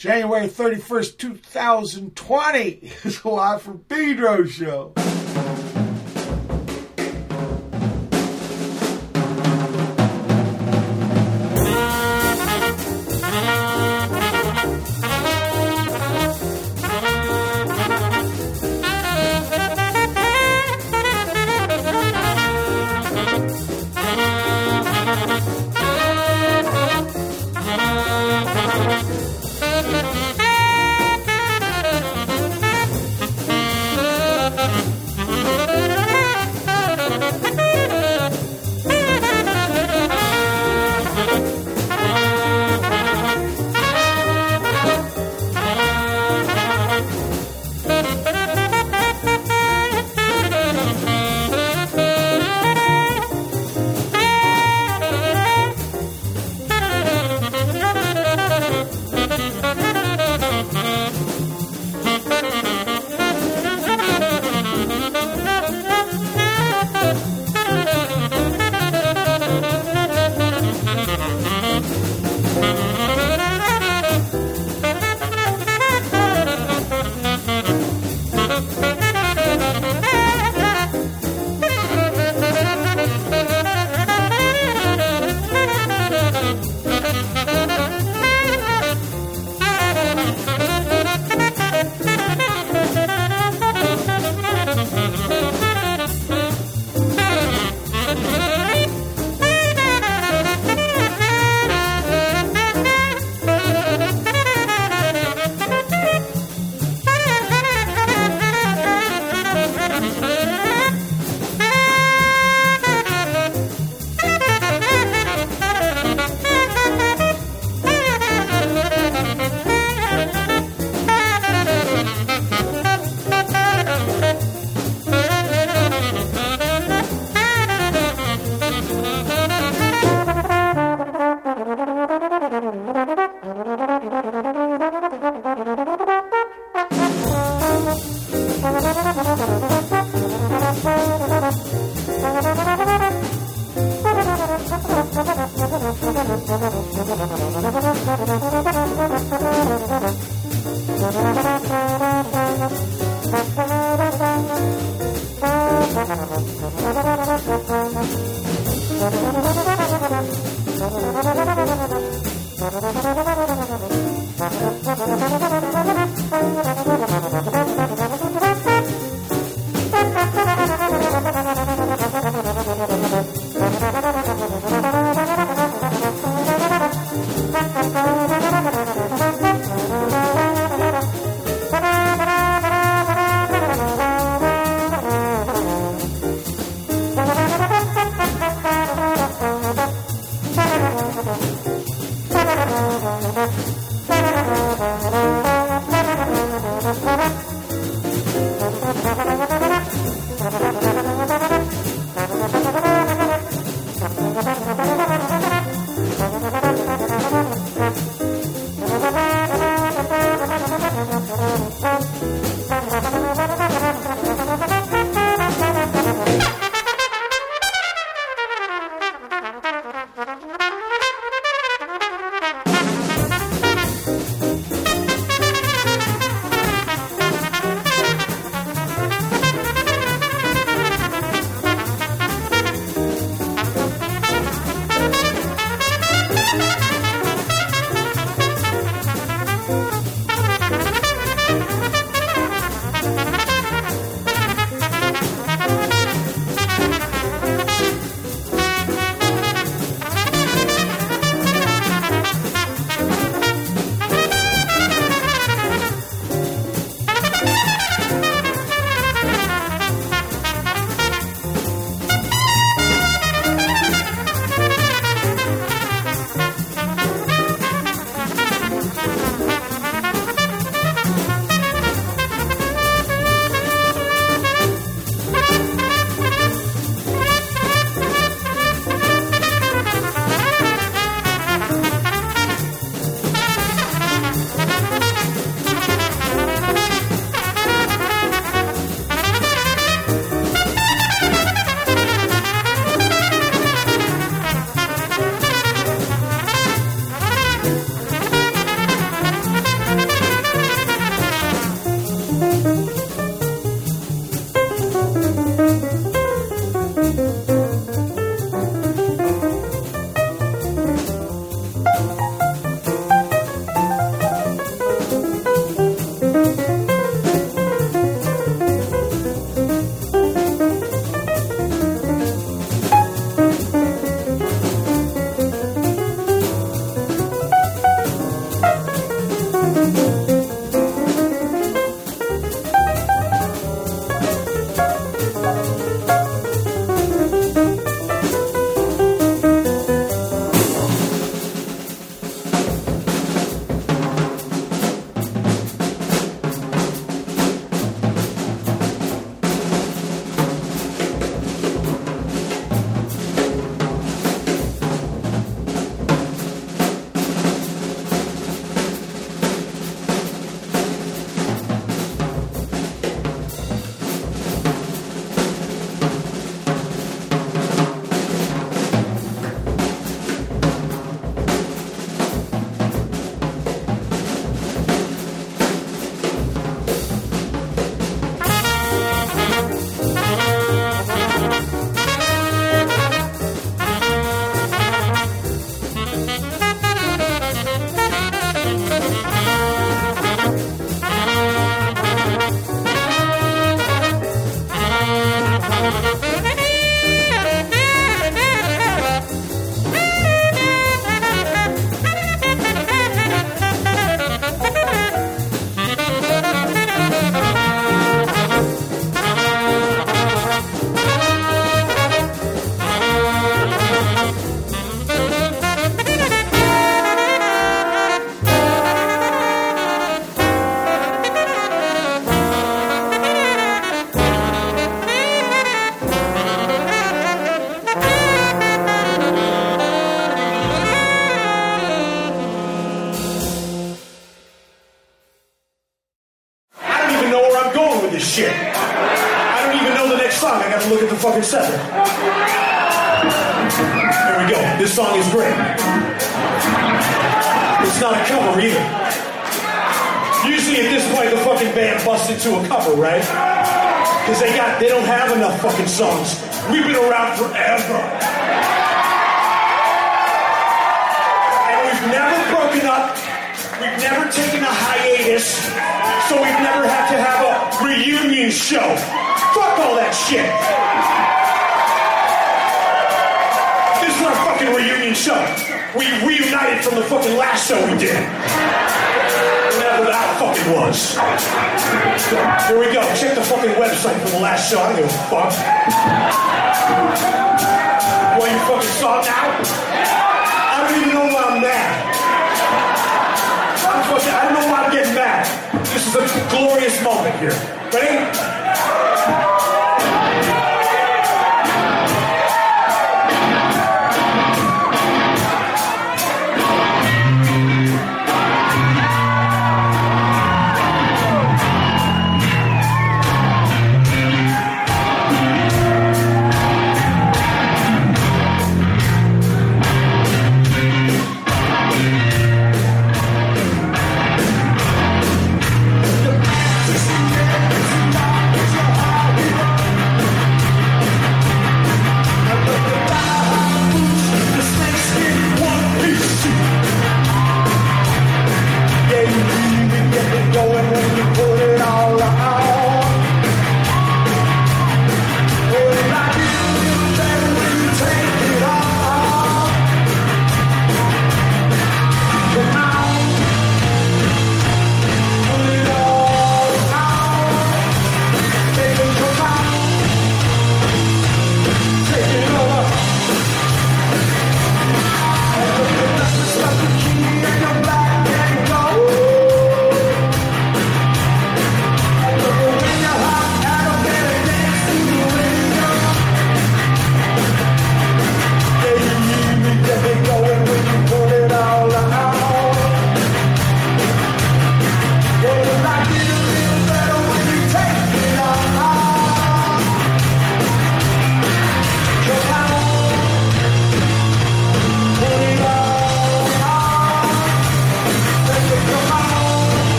January 31st, 2020 is live from Pedro Show.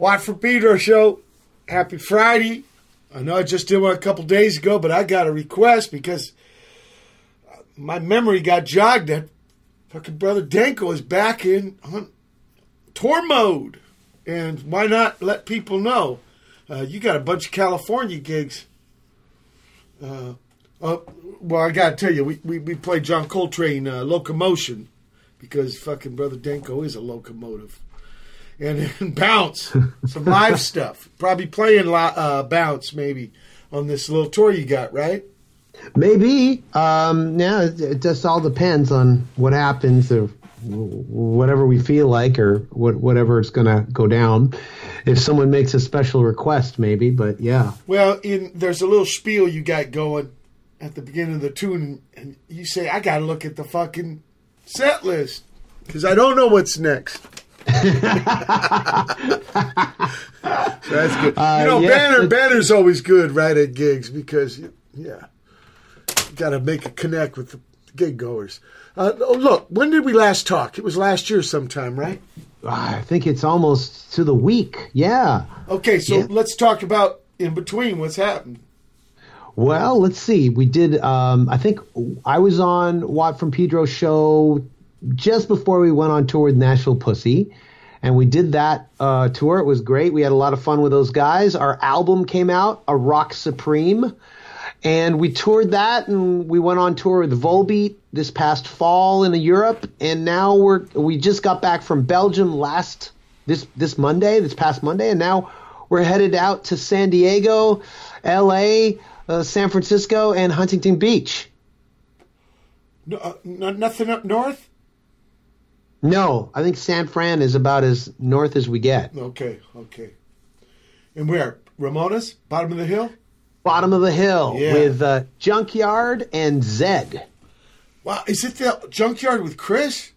Watt for Pedro show. Happy Friday. I know I just did one a couple days ago, but I got a request because my memory got jogged that fucking brother Danko is back in on tour mode. And why not let people know? Uh, you got a bunch of California gigs. Uh, uh, well, I got to tell you, we, we, we played John Coltrane uh, Locomotion because fucking brother Danko is a locomotive and, and bounce some live stuff. Probably playing uh, bounce maybe on this little tour you got, right? Maybe. Um, yeah, it, it just all depends on what happens or whatever we feel like or what, whatever is going to go down. If someone makes a special request, maybe. But yeah. Well, in there's a little spiel you got going at the beginning of the tune, and you say, "I got to look at the fucking set list because I don't know what's next." That's good. Uh, you know, yeah, Banner it- Banner's always good right at gigs because yeah, you got to make a connect with the gig goers. Uh, oh, look, when did we last talk? It was last year sometime, right? I think it's almost to the week. Yeah. Okay, so Yeah. let's talk about in between what's happened. Well, let's see. We did. Um, I think I was on Watt from Pedro's show just before we went on tour with Nashville Pussy, and we did that uh, tour. It was great. We had a lot of fun with those guys. Our album came out, A Rock Supreme, and we toured that, and we went on tour with Volbeat this past fall in Europe, and now we're we just got back from Belgium last this this Monday, this past Monday, and now we're headed out to San Diego, L.A., uh, San Francisco, and Huntington Beach. No, uh, no, nothing up north. No, I think San Fran is about as north as we get. Okay, okay. And where? Ramona's bottom of the hill. Bottom of the hill Yeah. with uh, Junkyard and Zed. Wow, is it the junkyard with Chris?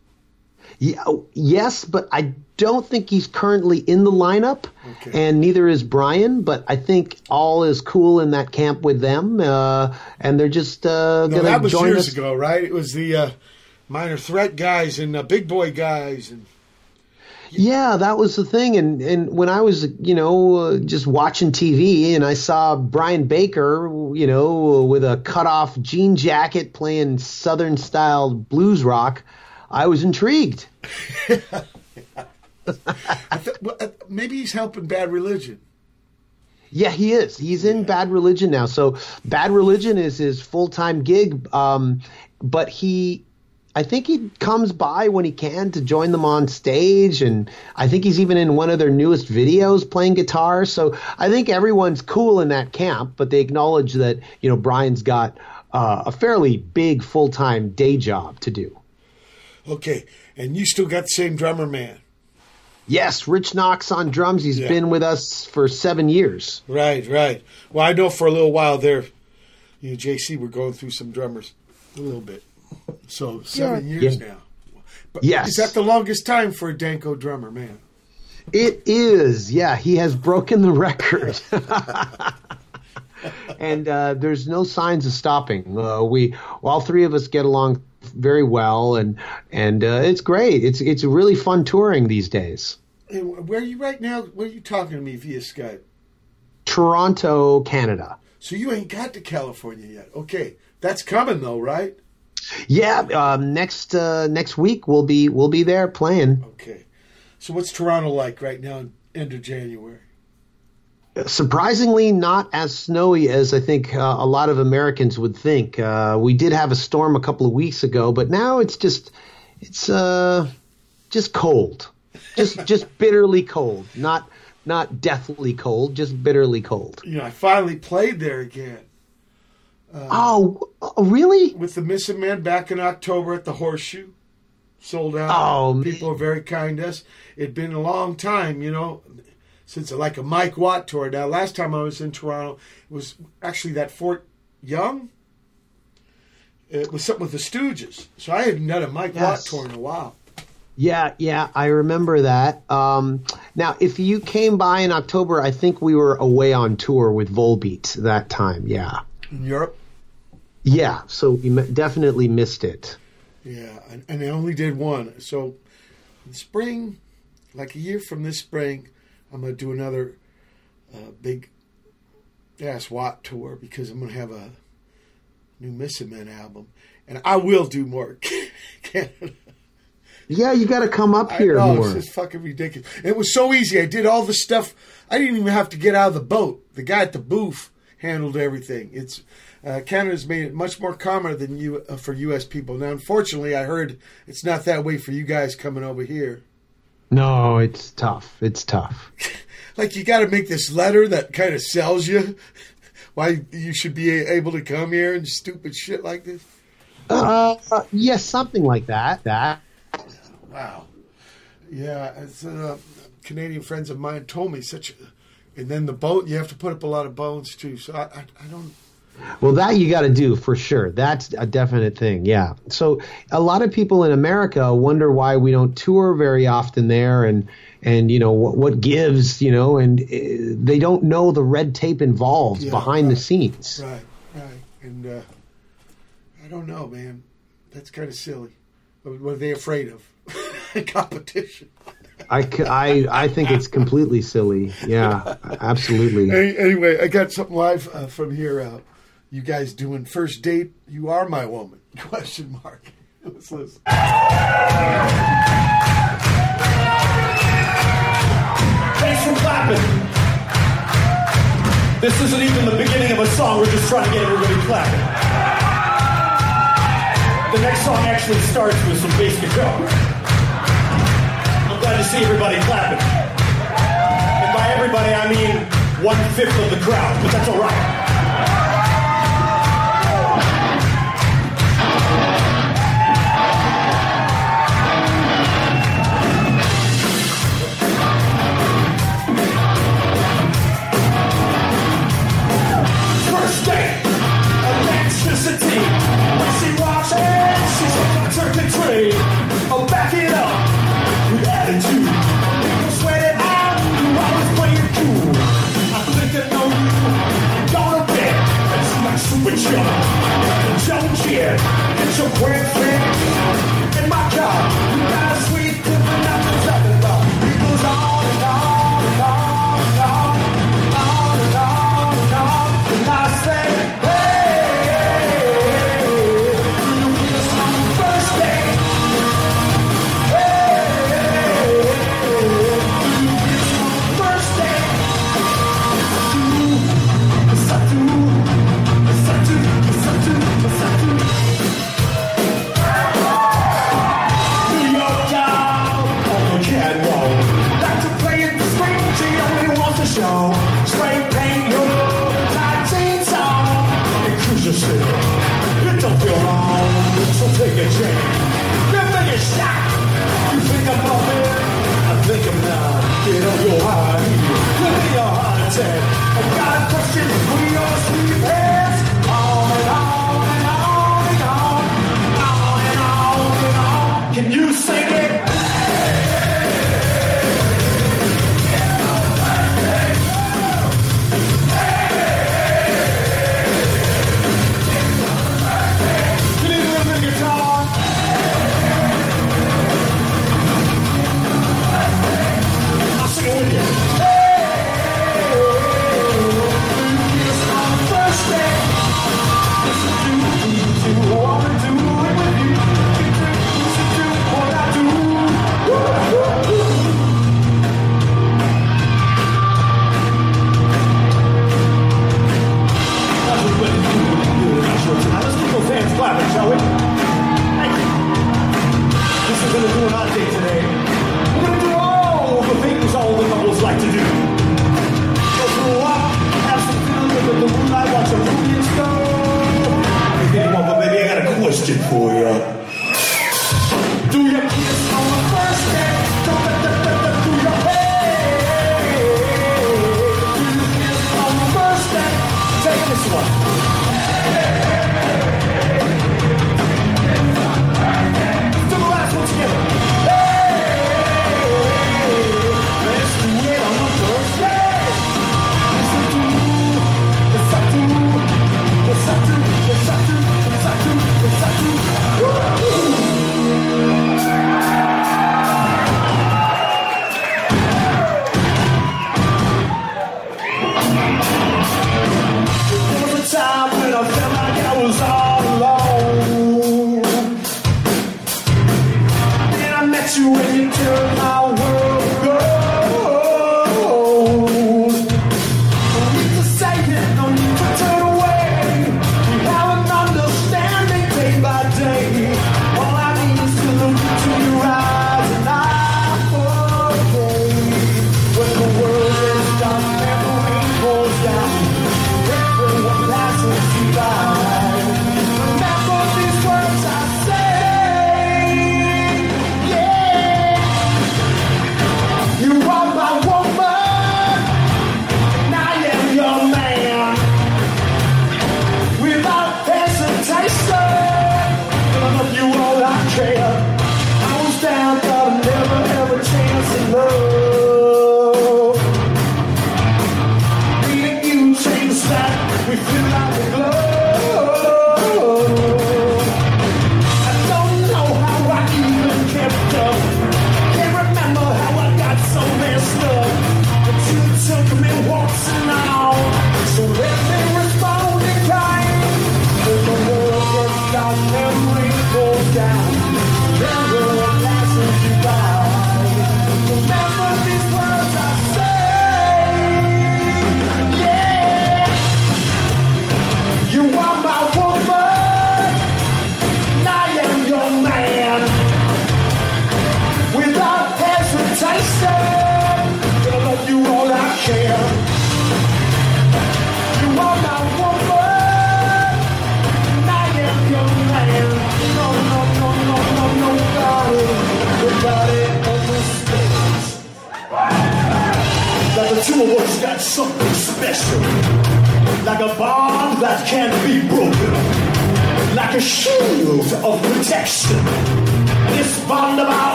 Yeah, oh, yes, but I don't think he's currently in the lineup, Okay. and neither is Brian. But I think all is cool in that camp with them, uh, and they're just uh, No, going that was years us. ago, right? It was the uh, minor threat guys and uh, big boy guys, and Yeah, that was the thing. And and when I was, you know, uh, just watching TV and I saw Brian Baker, you know, with a cut off jean jacket playing Southern style blues rock, I was intrigued. Th- well, uh, maybe he's helping Bad Religion. Yeah, he is. He's in Bad Religion now. So Bad Religion is his full time gig. Um, but he, I think he comes by when he can to join them on stage, and I think he's even in one of their newest videos playing guitar. So I think everyone's cool in that camp, but they acknowledge that you know Brian's got uh, a fairly big full time day job to do. Okay, and you still got the same drummer man, Yes, Rich Knox on drums. He's Yeah. been with us for seven years. right? Right. Well, I know for a little while there, you know, JC, we're going through some drummers a little bit. So seven years Yeah. now. But Yes. is that the longest time for a Danko drummer, man? It is, yeah. He has broken the record, and uh, there's no signs of stopping. Uh, we, all three of us, get along very well, and and uh, it's great. It's it's really fun touring these days. Hey, wh- where are you right now? Where are you talking to me via Skype? Toronto, Canada. So you ain't got to California yet. Okay, that's coming though, right? Yeah, um, next uh, next week we'll be we'll be there playing. Okay. So what's Toronto like right now, end of January? Surprisingly, not as snowy as I think uh, a lot of Americans would think. Uh, we did have a storm a couple of weeks ago, but now it's just it's uh, just cold, just just bitterly cold, not not deathly cold, just bitterly cold. You know, I finally played there again Oh, oh, really? with the Missing Men back in October at the Horseshoe. Sold out. Oh, man. people are very kind to us. It'd been a long time, you know, since like a Mike Watt tour. Now, last time I was in Toronto, it was actually that Fort Young. It was something with the Stooges. So I hadn't done a Mike Watt tour in a while. Yeah, yeah, I remember that. Um, now, if you came by in October, I think we were away on tour with Volbeat that time. Yeah, In Europe. Yeah. So we definitely missed it. Yeah, and, and I only did one. So, in spring, like a year from this spring, I'm going to do another uh, big ass Watt tour because I'm going to have a new Missing Men album, and I will do more Canada. Yeah, you got to come up here I know, more. it's fucking ridiculous. It was so easy. I did all the stuff. I didn't even have to get out of the boat. The guy at the booth handled everything. It's uh, Canada's made it much more common than you uh, for U.S. people. Now, unfortunately, I heard it's not that way for you guys coming over here. No, it's tough. It's tough. Like you got to make this letter that kind of sells you why you should be able to come here and stupid shit like this. Uh, uh, yes, something like that. That. Wow. Yeah, it's, uh, Canadian friends of mine told me such. A, and then the boat, you have to put up a lot of bones too. So I, I, I don't. Well, that you got to do for sure. That's a definite thing. Yeah. So a lot of people in America wonder why we don't tour very often there, and and you know what what gives, you know, and uh, they don't know the red tape involved Yeah, behind right. the scenes. Right, right. And uh, I don't know, man. That's kind of silly. What are they afraid of? Competition. I, I, I think it's completely silly. Yeah, absolutely. Any, anyway, I got something live uh, from here. Uh, you guys doing first date? You are my woman? Question mark. Let's listen. Thanks for clapping. This isn't even the beginning of a song. We're just trying to get everybody clapping. The next song actually starts with some bass guitar. I'm glad to see everybody clapping. And by everybody, I mean one fifth of the crowd, but that's all right. Electricity. When she in, she's a concert trade. I'll back it up with attitude. Don't you always cool. I think I know you. That's my super chum. Joe Kid, it's your boyfriend. In my car, you got for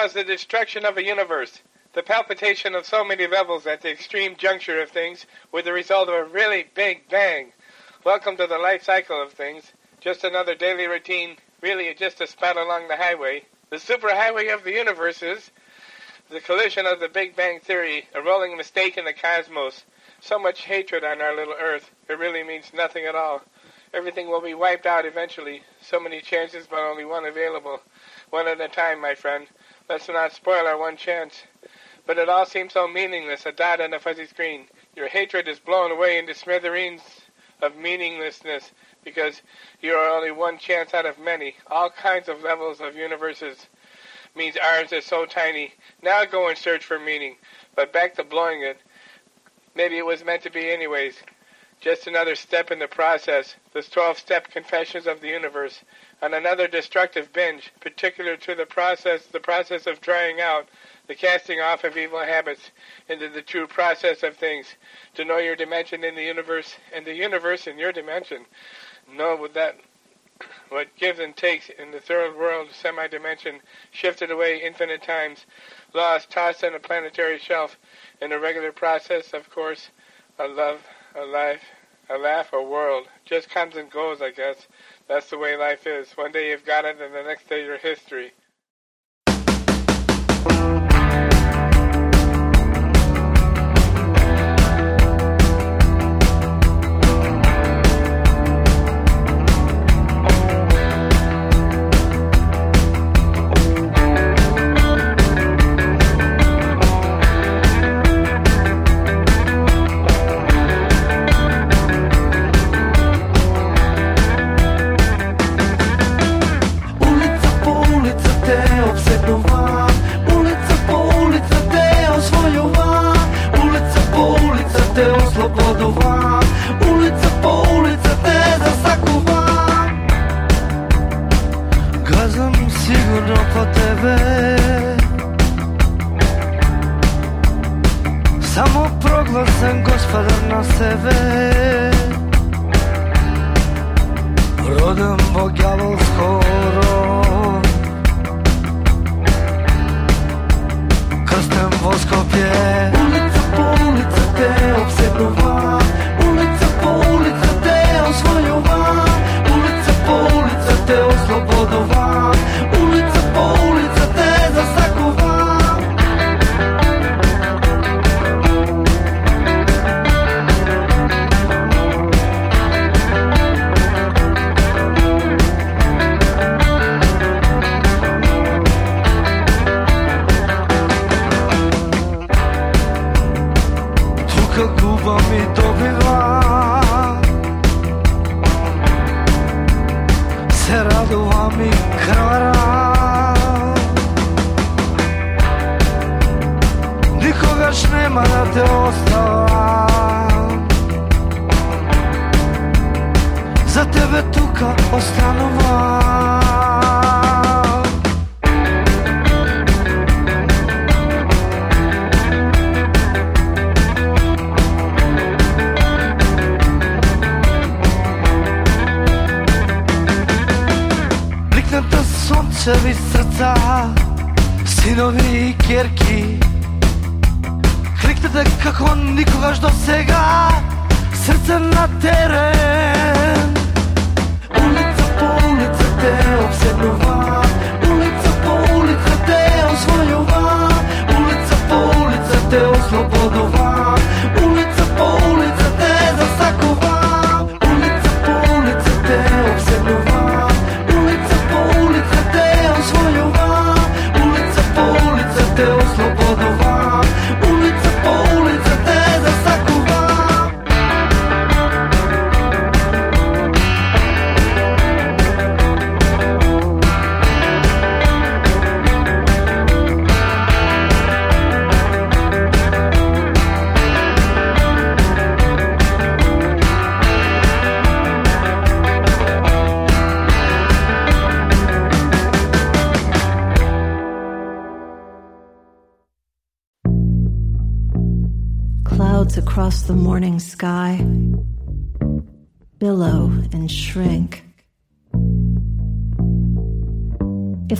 What would cause the destruction of a universe? The palpitation of so many levels at the extreme juncture of things with the result of a really big bang. Welcome to the life cycle of things. Just another daily routine, really just a spot along the highway. The superhighway of the universe is the collision of the Big Bang Theory, a rolling mistake in the cosmos. So much hatred on our little Earth, it really means nothing at all. Everything will be wiped out eventually. So many chances, but only one available. One at a time, my friend. Let's not spoil our one chance. But it all seems so meaningless, a dot on a fuzzy screen. Your hatred is blown away into smithereens of meaninglessness because you are only one chance out of many. All kinds of levels of universes means ours is so tiny. Now go and search for meaning. But back to blowing it. Maybe it was meant to be anyways. Just another step in the process. The 12-step confessions of the universe. On another destructive binge, particular to the process, the process of drying out, the casting off of evil habits into the true process of things, to know your dimension in the universe and the universe in your dimension. Know what that what gives and takes in the third world semi-dimension, shifted away infinite times, lost, tossed on a planetary shelf, in a regular process, of course, a love, a life, a laugh, a world, just comes and goes, I guess. That's the way life is. One day you've got it, and the next day you're history.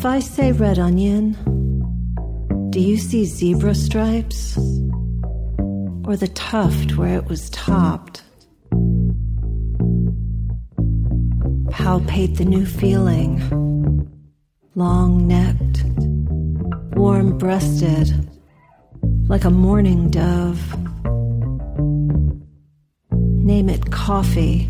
If I say red onion, do you see zebra stripes? Or the tuft where it was topped? Palpate the new feeling long necked, warm breasted, like a mourning dove. Name it coffee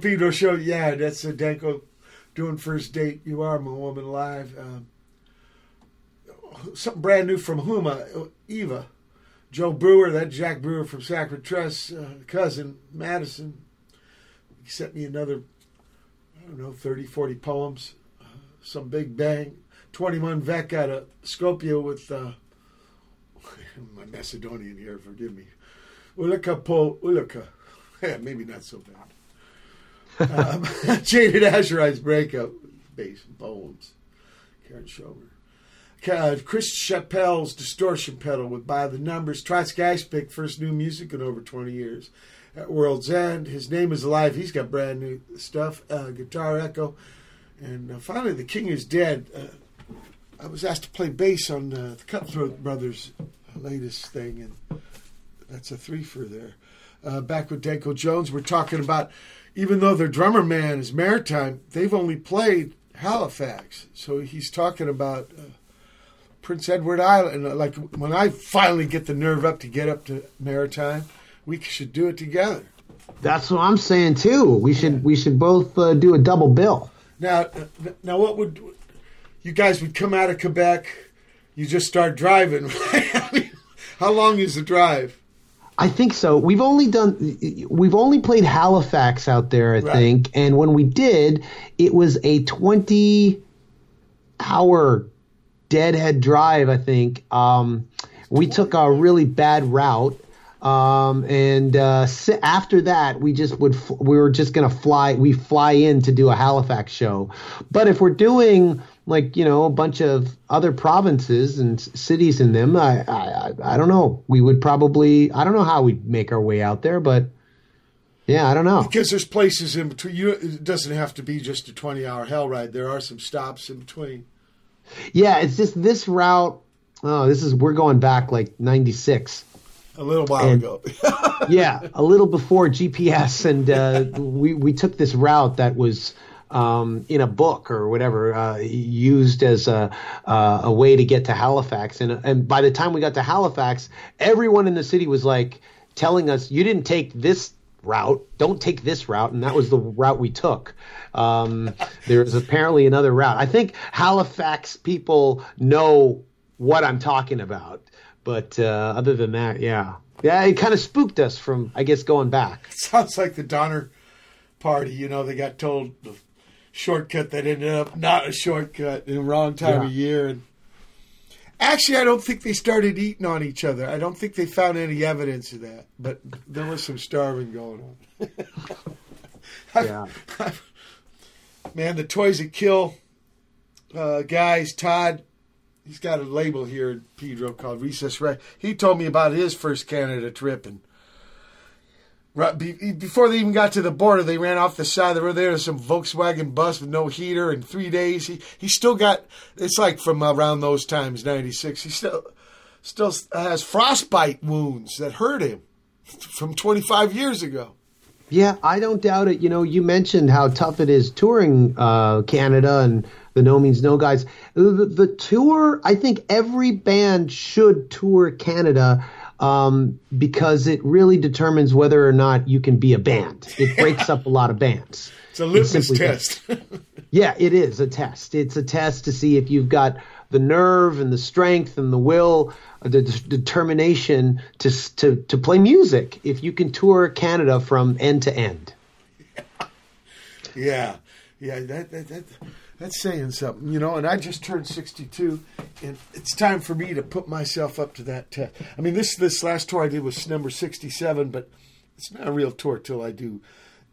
Pedro show. Yeah, that's a Danko doing first date. You are my woman live. Um, something brand new from Huma, Eva. Joe Brewer, that Jack Brewer from Saccharine Trust, uh, cousin Madison. He sent me another, I don't know, 30, 40 poems. Uh, some big bang. 21 Vek out of Skopje with uh, my Macedonian here, forgive me. Ulica po Ulica. Yeah, maybe not so bad. Um, Jaded Azurites breakup, bass and poems. Karen Schober. Uh, Chris Chappell's distortion pedal with By the Numbers. Trotsky Icepick, first new music in over 20 years. At World's End, his name is alive. He's got brand new stuff. Uh, Guitar Echo. And uh, finally, The King is Dead. Uh, I was asked to play bass on uh, the Cutthroat Brothers' latest thing, and that's a three for there. Back with Danko Jones, we're talking about even though their drummer man is maritime, they've only played Halifax. So he's talking about uh, Prince Edward Island. Uh, Like when I finally get the nerve up to get up to maritime, we should do it together. That's what I'm saying too. We should we should both uh, do a double bill. Now, uh, now, what would you guys would come out of Quebec? You just start driving. I mean, how long is the drive? I think so. We've only done we've only played Halifax out there, I Right. think, and when we did, it was a 20 hour deadhead drive, I think. Um, we took a really bad route. Um, and uh, after that, we just would we were just gonna fly. We fly in to do a Halifax show. But if we're doing like you know a bunch of other provinces and cities in them, I, I I- don't know. We would probably I don't know how we'd make our way out there, but yeah, I don't know. Because there's places in between. You, it doesn't have to be just a 20 hour hell ride. There are some stops in between. Yeah, it's just this route. Oh, this is we're going back like '96. A little while And- ago. yeah, a little before GPS, and uh, we we took this route that was um, in a book or whatever, uh, used as a uh, a way to get to Halifax. And and by the time we got to Halifax, everyone in the city was like telling us, "You didn't take this." route don't take this route and that was the route we took um, there's apparently another route i think halifax people know what i'm talking about but uh, other than that yeah yeah it kind of spooked us from i guess going back Sounds like the Donner Party. You know, they got told shortcut that ended up not a shortcut in the wrong time Yeah. of year. And actually, I don't think they started eating on each other. I don't think they found any evidence of that. But there was some starving going on. yeah Man, the Toys That Kill uh, guys, Todd, he's got a label here in Pedro called Recess Right. He told me about his first Canada trip, and Right be, before they even got to the border, they ran off the side of the road. There was some Volkswagen bus with no heater. In three days, he he still got. It's like from around those times, ninety six. He still still has frostbite wounds that hurt him from twenty five years ago. Yeah, I don't doubt it. You know, you mentioned how tough it is touring uh, Canada and the No Means No guys. The, the tour, I think every band should tour Canada um, because it really determines whether or not you can be a band. It breaks up a lot of bands. It's a It litmus simply test. Yeah, it is a test. It's a test to see if you've got the nerve and the strength and the will, uh, the d- determination to to to play music. If you can tour Canada from end to end. Yeah, yeah, that, that that that's saying something, you know. And I just turned sixty-two, and it's time for me to put myself up to that test. I mean, this this last tour I did was number sixty-seven, but it's not a real tour till I do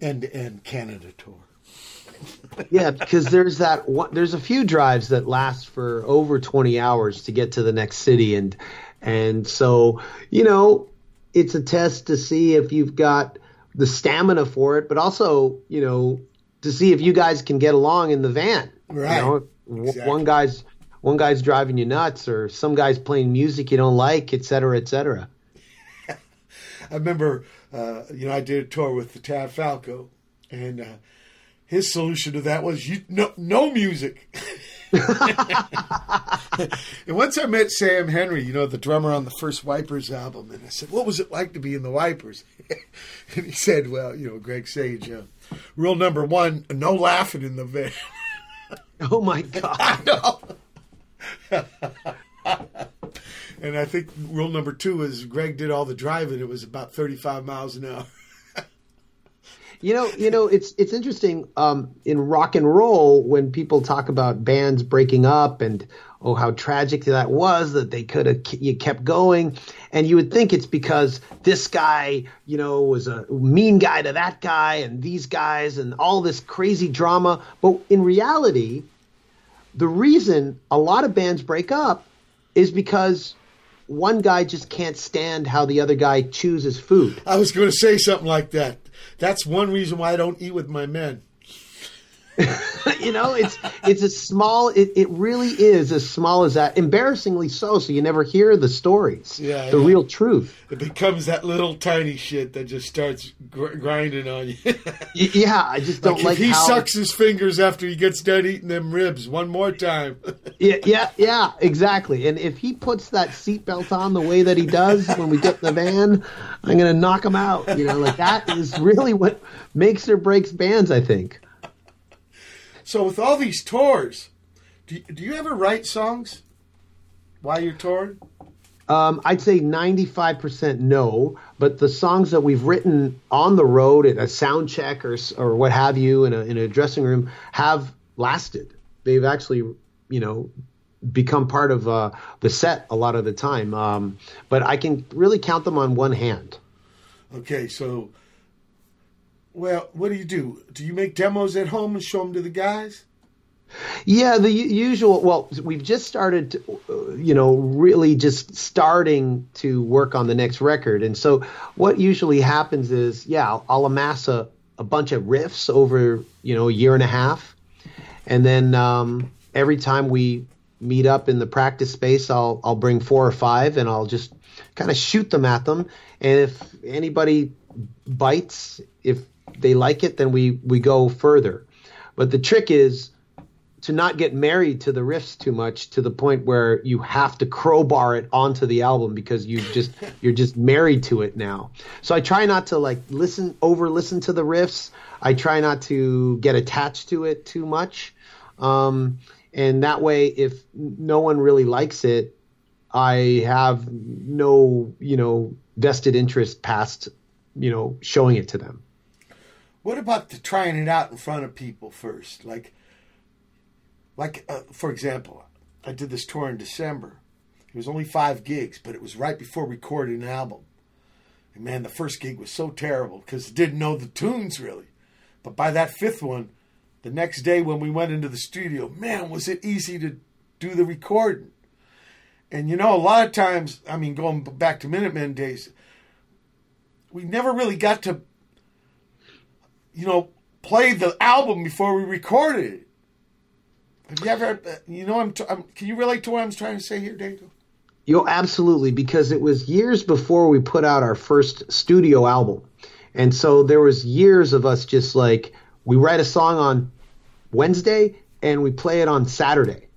end-to-end Canada tour. Yeah, because there's that one, there's a few drives that last for over 20 hours to get to the next city and and so, you know, it's a test to see if you've got the stamina for it, but also, you know, to see if you guys can get along in the van. Right. You know, Exactly. one guy's one guy's driving you nuts or some guy's playing music you don't like, et cetera, et cetera. I remember, uh, you know, I did a tour with the Tav Falco, and uh, his solution to that was you no no music. and once I met Sam Henry, you know, the drummer on the first Wipers album, and I said, "What was it like to be in the Wipers?" and he said, "Well, you know, Greg Sage, uh, rule number one: no laughing in the van." Oh my god. I know. and I think rule number two is Greg did all the driving. It was about thirty-five miles an hour. You know, you know, it's it's interesting um, in rock and roll when people talk about bands breaking up and oh how tragic that was that they could have you kept going, and you would think it's because this guy, you know, was a mean guy to that guy and these guys and all this crazy drama. But in reality, the reason a lot of bands break up is because one guy just can't stand how the other guy chooses food. I was going to say something like that. That's one reason why I don't eat with my men. you know, it's it's as small. It, it really is as small as that. Embarrassingly so. So you never hear the stories, Yeah, the yeah. real truth. It becomes that little tiny shit that just starts gr- grinding on you. Yeah, I just don't like, like, he how. sucks his fingers after he gets done eating them ribs one more time. Yeah, yeah, yeah, exactly. And if he puts that seatbelt on the way that he does when we get in the van, I'm gonna knock him out. You know, like that is really what makes or breaks bands. I think. So with all these tours, do, do you ever write songs while you're touring? Um, I'd say 95% no, but the songs that we've written on the road at a sound check or, or what have you in a, in a dressing room have lasted. They've actually, you know, become part of uh, the set a lot of the time. Um, but I can really count them on one hand. Okay, so, well, what do you do? Do you make demos at home and show them to the guys? Yeah, the usual. Well, we've just started, to, uh, you know, really just starting to work on the next record. And so, what usually happens is, yeah, I'll, amass a, a bunch of riffs over, you know, a year and a half, and then um, every time we meet up in the practice space, I'll I'll bring four or five, and I'll just kind of shoot them at them. And if anybody bites, if they like it, then we we go further. But the trick is to not get married to the riffs too much to the point where you have to crowbar it onto the album because you just you're just married to it now. So I try not to like listen over listen to the riffs. I try not to get attached to it too much. Um, and that way if no one really likes it, I have no, you know, vested interest past, you know, showing it to them. What about the trying it out in front of people first? Like, like uh, for example, I did this tour in December. It was only five gigs, but it was right before recording an album. And man, the first gig was so terrible because I didn't know the tunes really. But by that fifth one, the next day when we went into the studio, man, was it easy to do the recording. And you know, a lot of times, I mean, going back to Minutemen days, we never really got to you know, play the album before we recorded it. Have you ever, you know, I'm, t- I'm can you relate to what I'm trying to say here, Dave? Yo, absolutely, because it was years before we put out our first studio album. And so there was years of us just like we write a song on Wednesday and we play it on Saturday.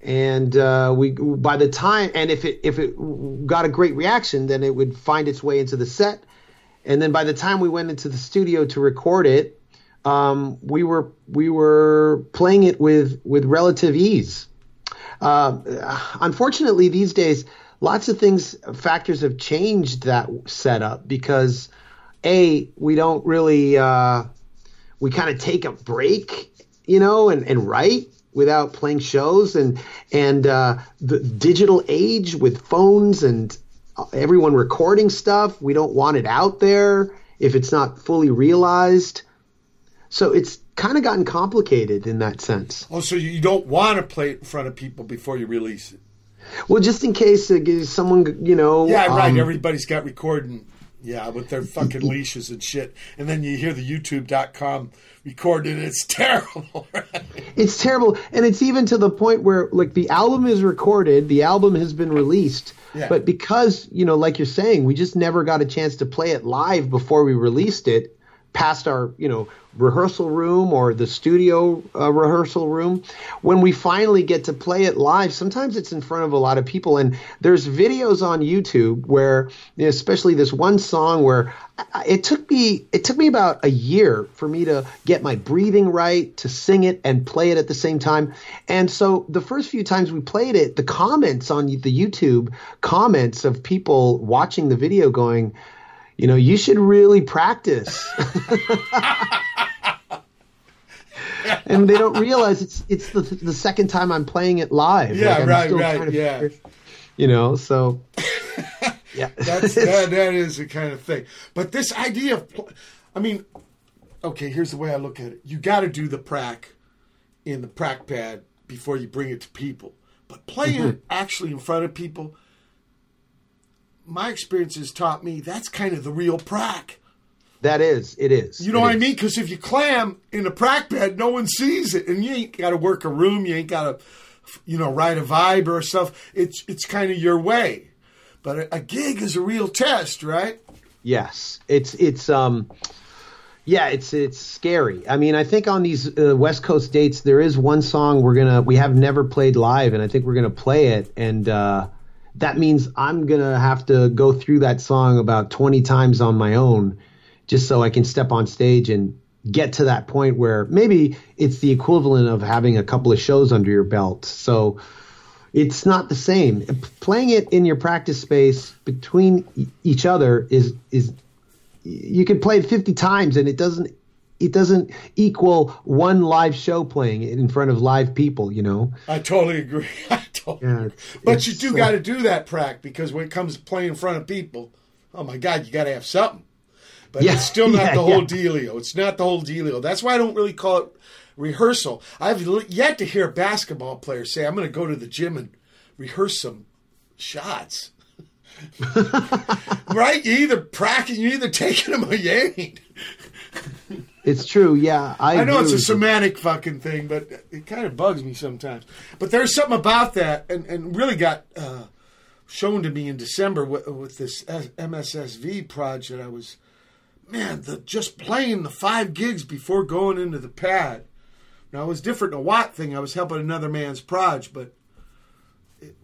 And uh, we by the time and if it if it got a great reaction, then it would find its way into the set. And then by the time we went into the studio to record it, um, we were we were playing it with with relative ease. Uh, unfortunately, these days, lots of things, factors have changed that setup because, A, we don't really, uh, we kind of take a break, you know, and, and write without playing shows and, and, uh, the digital age with phones and everyone recording stuff, we don't want it out there if it's not fully realized. So it's kind of gotten complicated in that sense. Oh, so you don't want to play it in front of people before you release it? Well, just in case someone, you know. Yeah, right. um, Everybody's got recording, yeah, with their fucking leashes and shit. And then you hear the YouTube.com recorded. It's terrible, right? It's terrible, and it's even to the point where, like, the album is recorded, the album has been released, Yeah. but because you know, like you're saying, we just never got a chance to play it live before we released it, past our, you know, rehearsal room or the studio uh, rehearsal room. When we finally get to play it live, sometimes it's in front of a lot of people, and there's videos on YouTube where, especially this one song where it took me it took me about a year for me to get my breathing right to sing it and play it at the same time and so the first few times we played it the comments on the youtube comments of people watching the video going you know you should really practice and they don't realize it's it's the the second time i'm playing it live Yeah, I'm right, right, yeah. you know so yeah That's that, that is the kind of thing. But this idea of, I mean, okay, here's the way I look at it. You got to do the prac in the prac pad before you bring it to people. But playing Mm-hmm. actually in front of people, my experience has taught me that's kind of the real prac. that is it is You know what I mean? Because if you clam in a prac bed, no one sees it, and you ain't got to work a room. You ain't got to, you know, write a vibe or stuff. It's it's kind of your way. But a, a gig is a real test, right? Yes, it's it's um, yeah, it's it's scary. I mean, I think on these uh, West Coast dates, there is one song we're gonna we have never played live, and I think we're gonna play it, and uh, that means I'm gonna have to go through that song about 20 times on my own, just so I can step on stage and get to that point where maybe it's the equivalent of having a couple of shows under your belt. So it's not the same. Playing it in your practice space between each other is is you can play it 50 times and it doesn't it doesn't equal one live show playing it in front of live people, you know. I totally agree. I totally Yeah, agree. But you do uh, got to do that prac because when it comes to playing in front of people, oh my God, you got to have something. But Yeah, it's still not yeah, the whole dealio. It's not the whole dealio. That's why I don't really call it rehearsal. I've yet to hear a basketball player say, "I'm going to go to the gym and rehearse some shots." right? You either practice, you either taking them or you ain't. It's true. Yeah, I, I know it's a semantic fucking thing, but it kind of bugs me sometimes. But there's something about that, and, and really got uh, shown to me in December with, with this MSSV project. I was, man, the just playing the five gigs before going into the pad. Now it was different in a Watt thing. I was helping another man's proj, but it,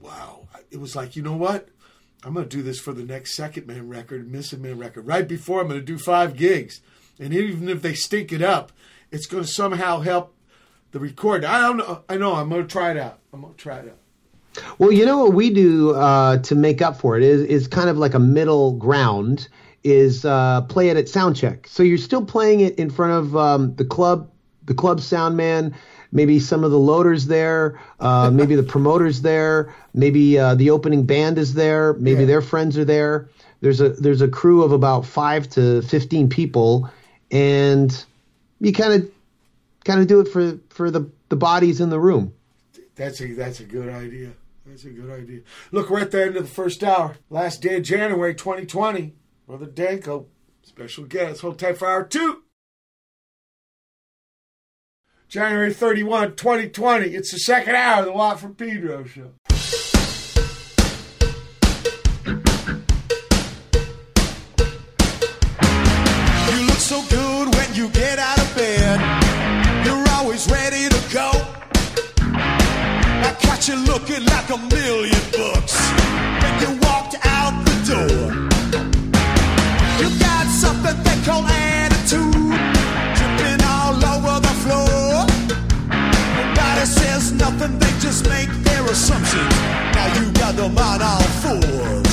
wow, it was like you know what? I'm going to do this for the next Second Man record, Missing Men record. Right before I'm going to do five gigs, and even if they stink it up, it's going to somehow help the record. I don't know. I know. I'm going to try it out. I'm going to try it out. Well, you know what we do uh, to make up for it is is kind of like a middle ground. Is uh, play it at sound check. So you're still playing it in front of um, the club, the club sound man, maybe some of the loaders there, uh, maybe the promoters there, maybe uh, the opening band is there, maybe Yeah. their friends are there. There's a there's a crew of about five to fifteen people, and you kind of kind of do it for for the the bodies in the room. That's a that's a good idea. That's a good idea. Look, we're at the end of the first hour. Last day of January 2020. Brother Danko, special guest. Hold tight for hour two. January 31, 2020. It's the second hour of the Watt for Pedro show. you get out of bed. You're always ready to go. I caught you looking like a million bucks when you walked out the door. You got something they call attitude, dripping all over the floor. Nobody says nothing, they just make their assumptions. Now you got them on all fours.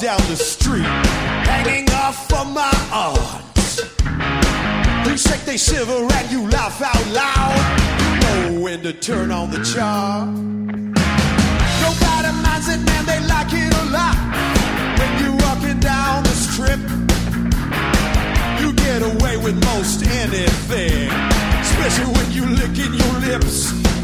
down the street, hanging off of my arms. You shake, they shiver, and you laugh out loud. Oh, you know when to turn on the charm. Nobody minds it, man, they like it a lot. When you're walking down the strip, you get away with most anything, especially when you're licking your lips.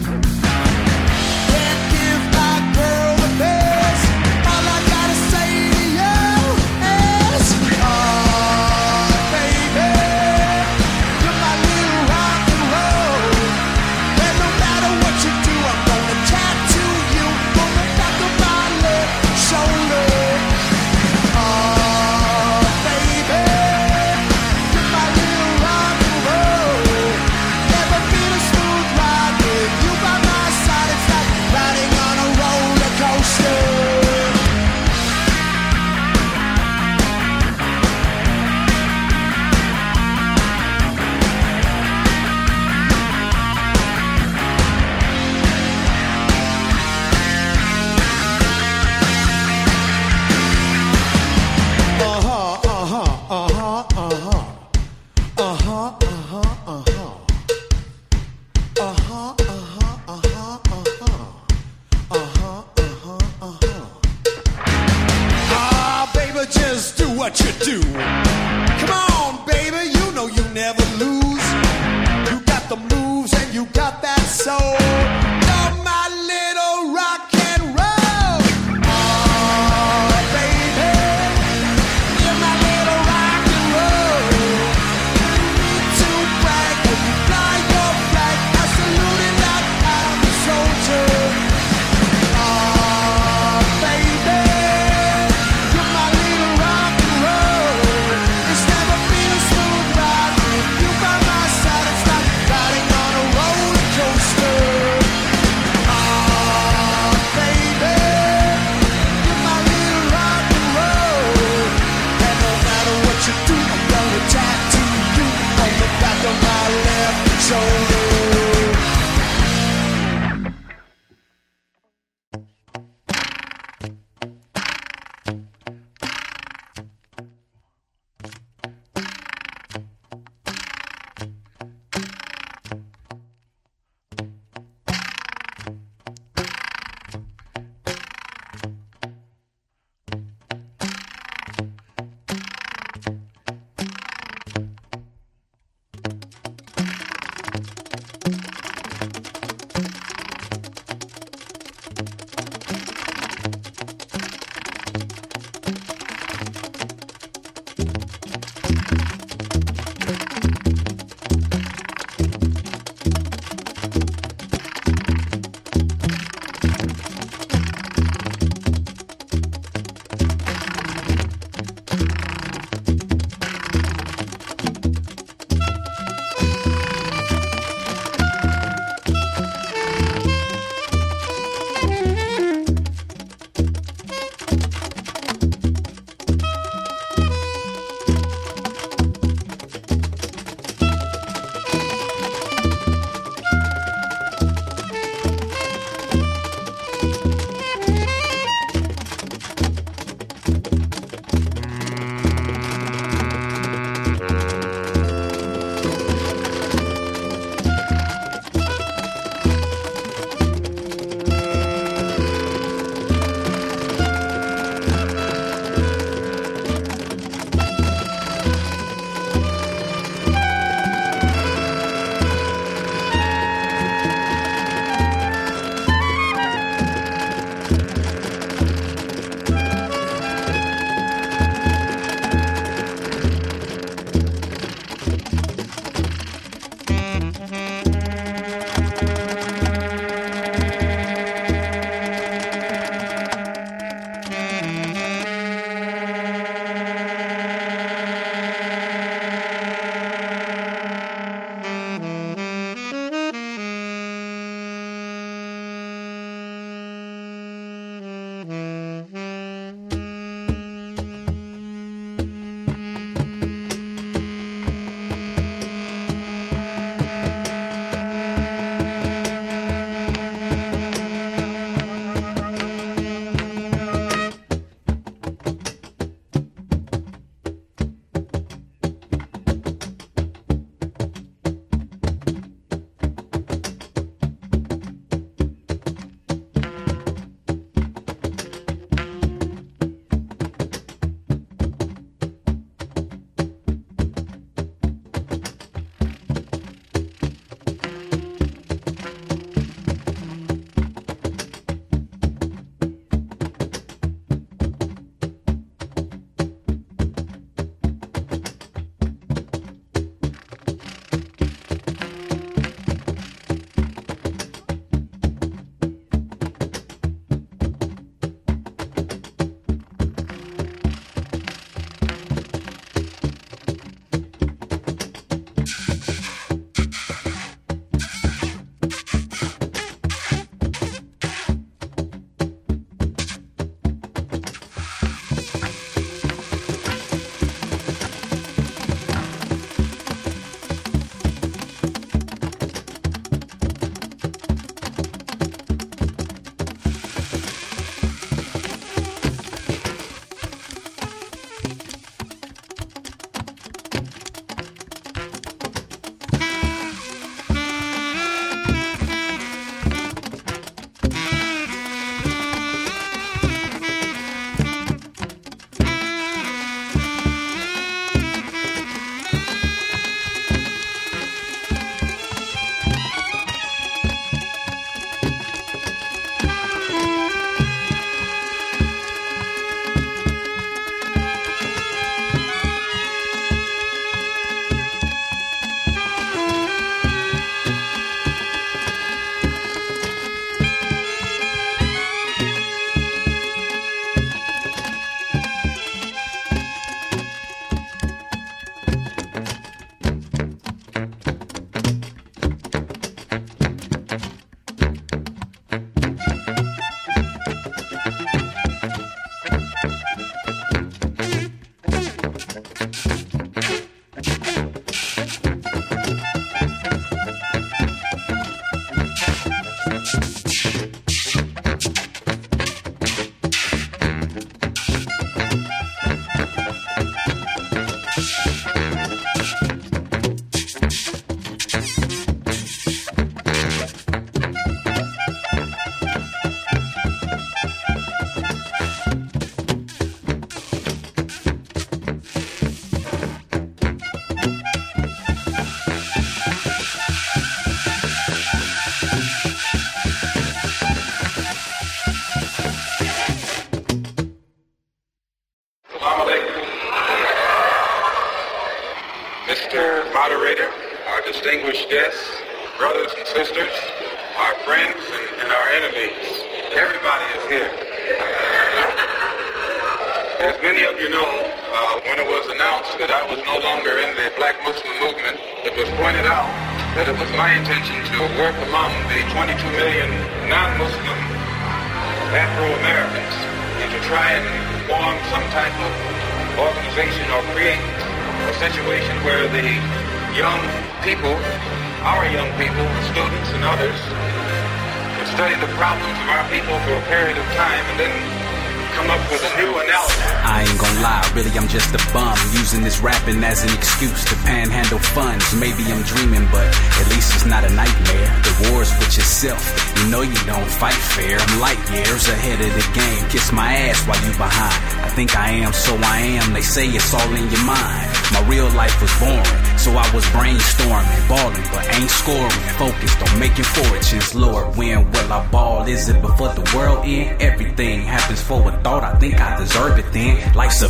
Say it's all in your mind My real life was boring, so I was brainstorming Balling, but ain't scoring, focused on making fortunes Lord, when will I ball? Is it before the world end? Everything happens for a thought, I think I deserve it then Life's a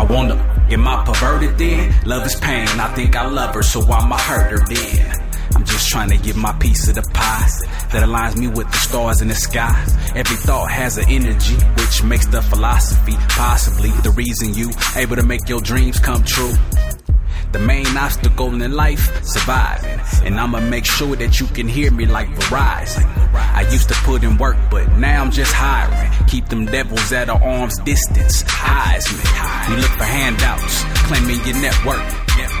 I wanna, am I perverted then? Love is pain, I think I love her, so I'ma hurt her then. I'm just trying to get my piece of the pie that aligns me with the stars in the sky. Every thought has an energy, which makes the philosophy possibly the reason you able to make your dreams come true. The main obstacle in life, surviving. And I'ma make sure that you can hear me like Verizon. I used to put in work, but now I'm just hiring. Keep them devils at an arm's distance. Eyes me. You look for handouts, claiming your network.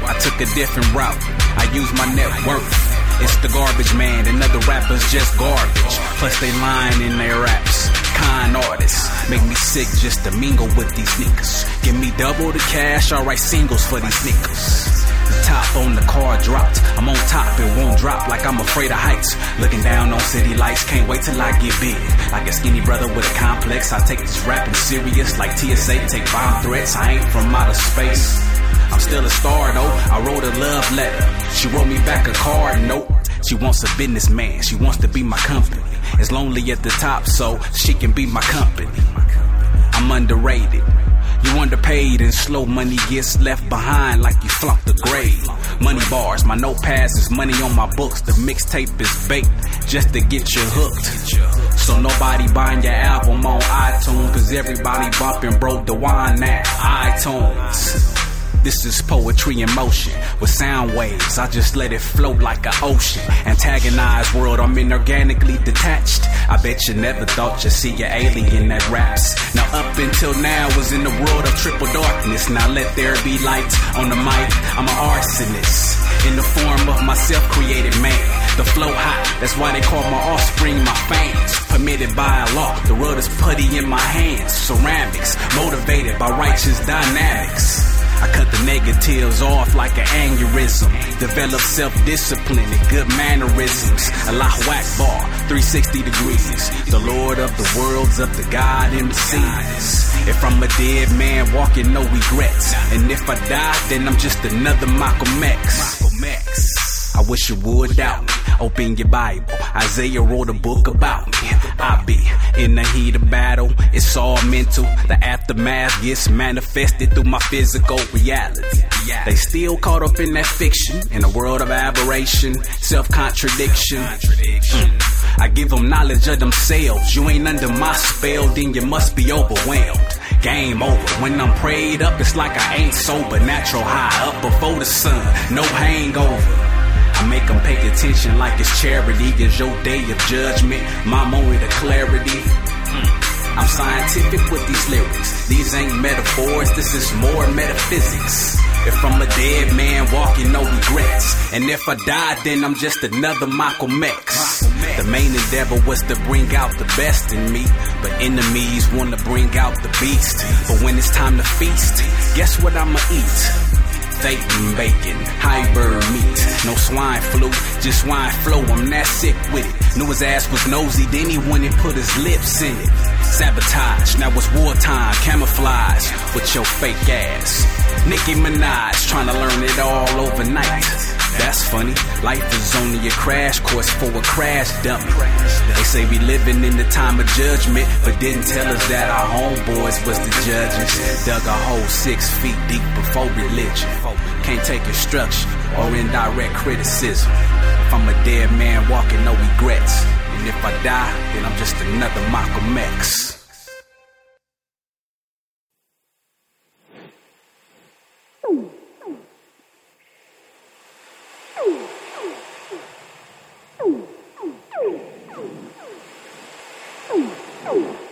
I took a different route. I use my net worth. It's the garbage man and other rappers just garbage. Plus they lying in their raps. Kind artists make me sick just to mingle with these niggas. Give me double the cash, I write singles for these niggas. The top on the car dropped. I'm on top, it won't drop like I'm afraid of heights. Looking down on city lights, can't wait till I get big. Like a skinny brother with a complex, I take this rapping serious. Like TSA, take bomb threats. I ain't from outer space. I'm still a star though. I wrote a love letter. She wrote me back a card note. She wants a businessman. She wants to be my company. It's lonely at the top, so she can be my company. I'm underrated. You underpaid and slow money gets left behind like you flunked the grade. Money bars, my notepads is money on my books. The mixtape is baked just to get you hooked. So nobody buying your album on iTunes, cause everybody bumping broke the wine now. iTunes. This is poetry in motion with sound waves. I just let it float like an ocean. Antagonized world, I'm inorganically detached. I bet you never thought you'd see an alien that raps. Now, up until now, was in the world of triple darkness. Now, let there be light on the mic. I'm an arsonist in the form of my self created man. The flow hot, that's why they call my offspring my fans. Permitted by law, the world is putty in my hands. Ceramics, motivated by righteous dynamics. I cut the negatives off like an aneurysm. Develop self-discipline and good mannerisms. Allahu Akbar, 360 degrees. The Lord of the worlds, of the God in the seas. If I'm a dead man walking, no regrets. And if I die, then I'm just another Malcolm X. Malcolm X. I wish you would doubt me. Open your Bible. Isaiah wrote a book about me. I be in the heat of battle. It's all mental. The aftermath gets manifested through my physical reality. They still caught up in that fiction. In a world of aberration, self contradiction. Mm. I give them knowledge of themselves. You ain't under my spell, then you must be overwhelmed. Game over. When I'm prayed up, it's like I ain't sober. Natural high up before the sun. No hangover. I make them pay attention like it's charity. It's your day of judgment. My moment of clarity. Mm. I'm scientific with these lyrics. These ain't metaphors, this is more metaphysics. If I'm a dead man walking, no regrets. And if I die, then I'm just another Malcolm X. The main endeavor was to bring out the best in me. But enemies wanna bring out the beast. But when it's time to feast, guess what I'ma eat? Satan bacon, bird meat, no swine flu, just swine flow. I'm that sick with it. Knew his ass was nosy, then he went and put his lips in it. Sabotage, now it's wartime, camouflage with your fake ass. Nicki Minaj trying to learn it all overnight. That's funny. Life is only a crash course for a crash dummy. They say we living in the time of judgment, but didn't tell us that our homeboys was the judges. Dug a hole six feet deep before religion. Can't take instruction or indirect criticism. If I'm a dead man walking, no regrets. And if I die, then I'm just another Malcolm X. Oh.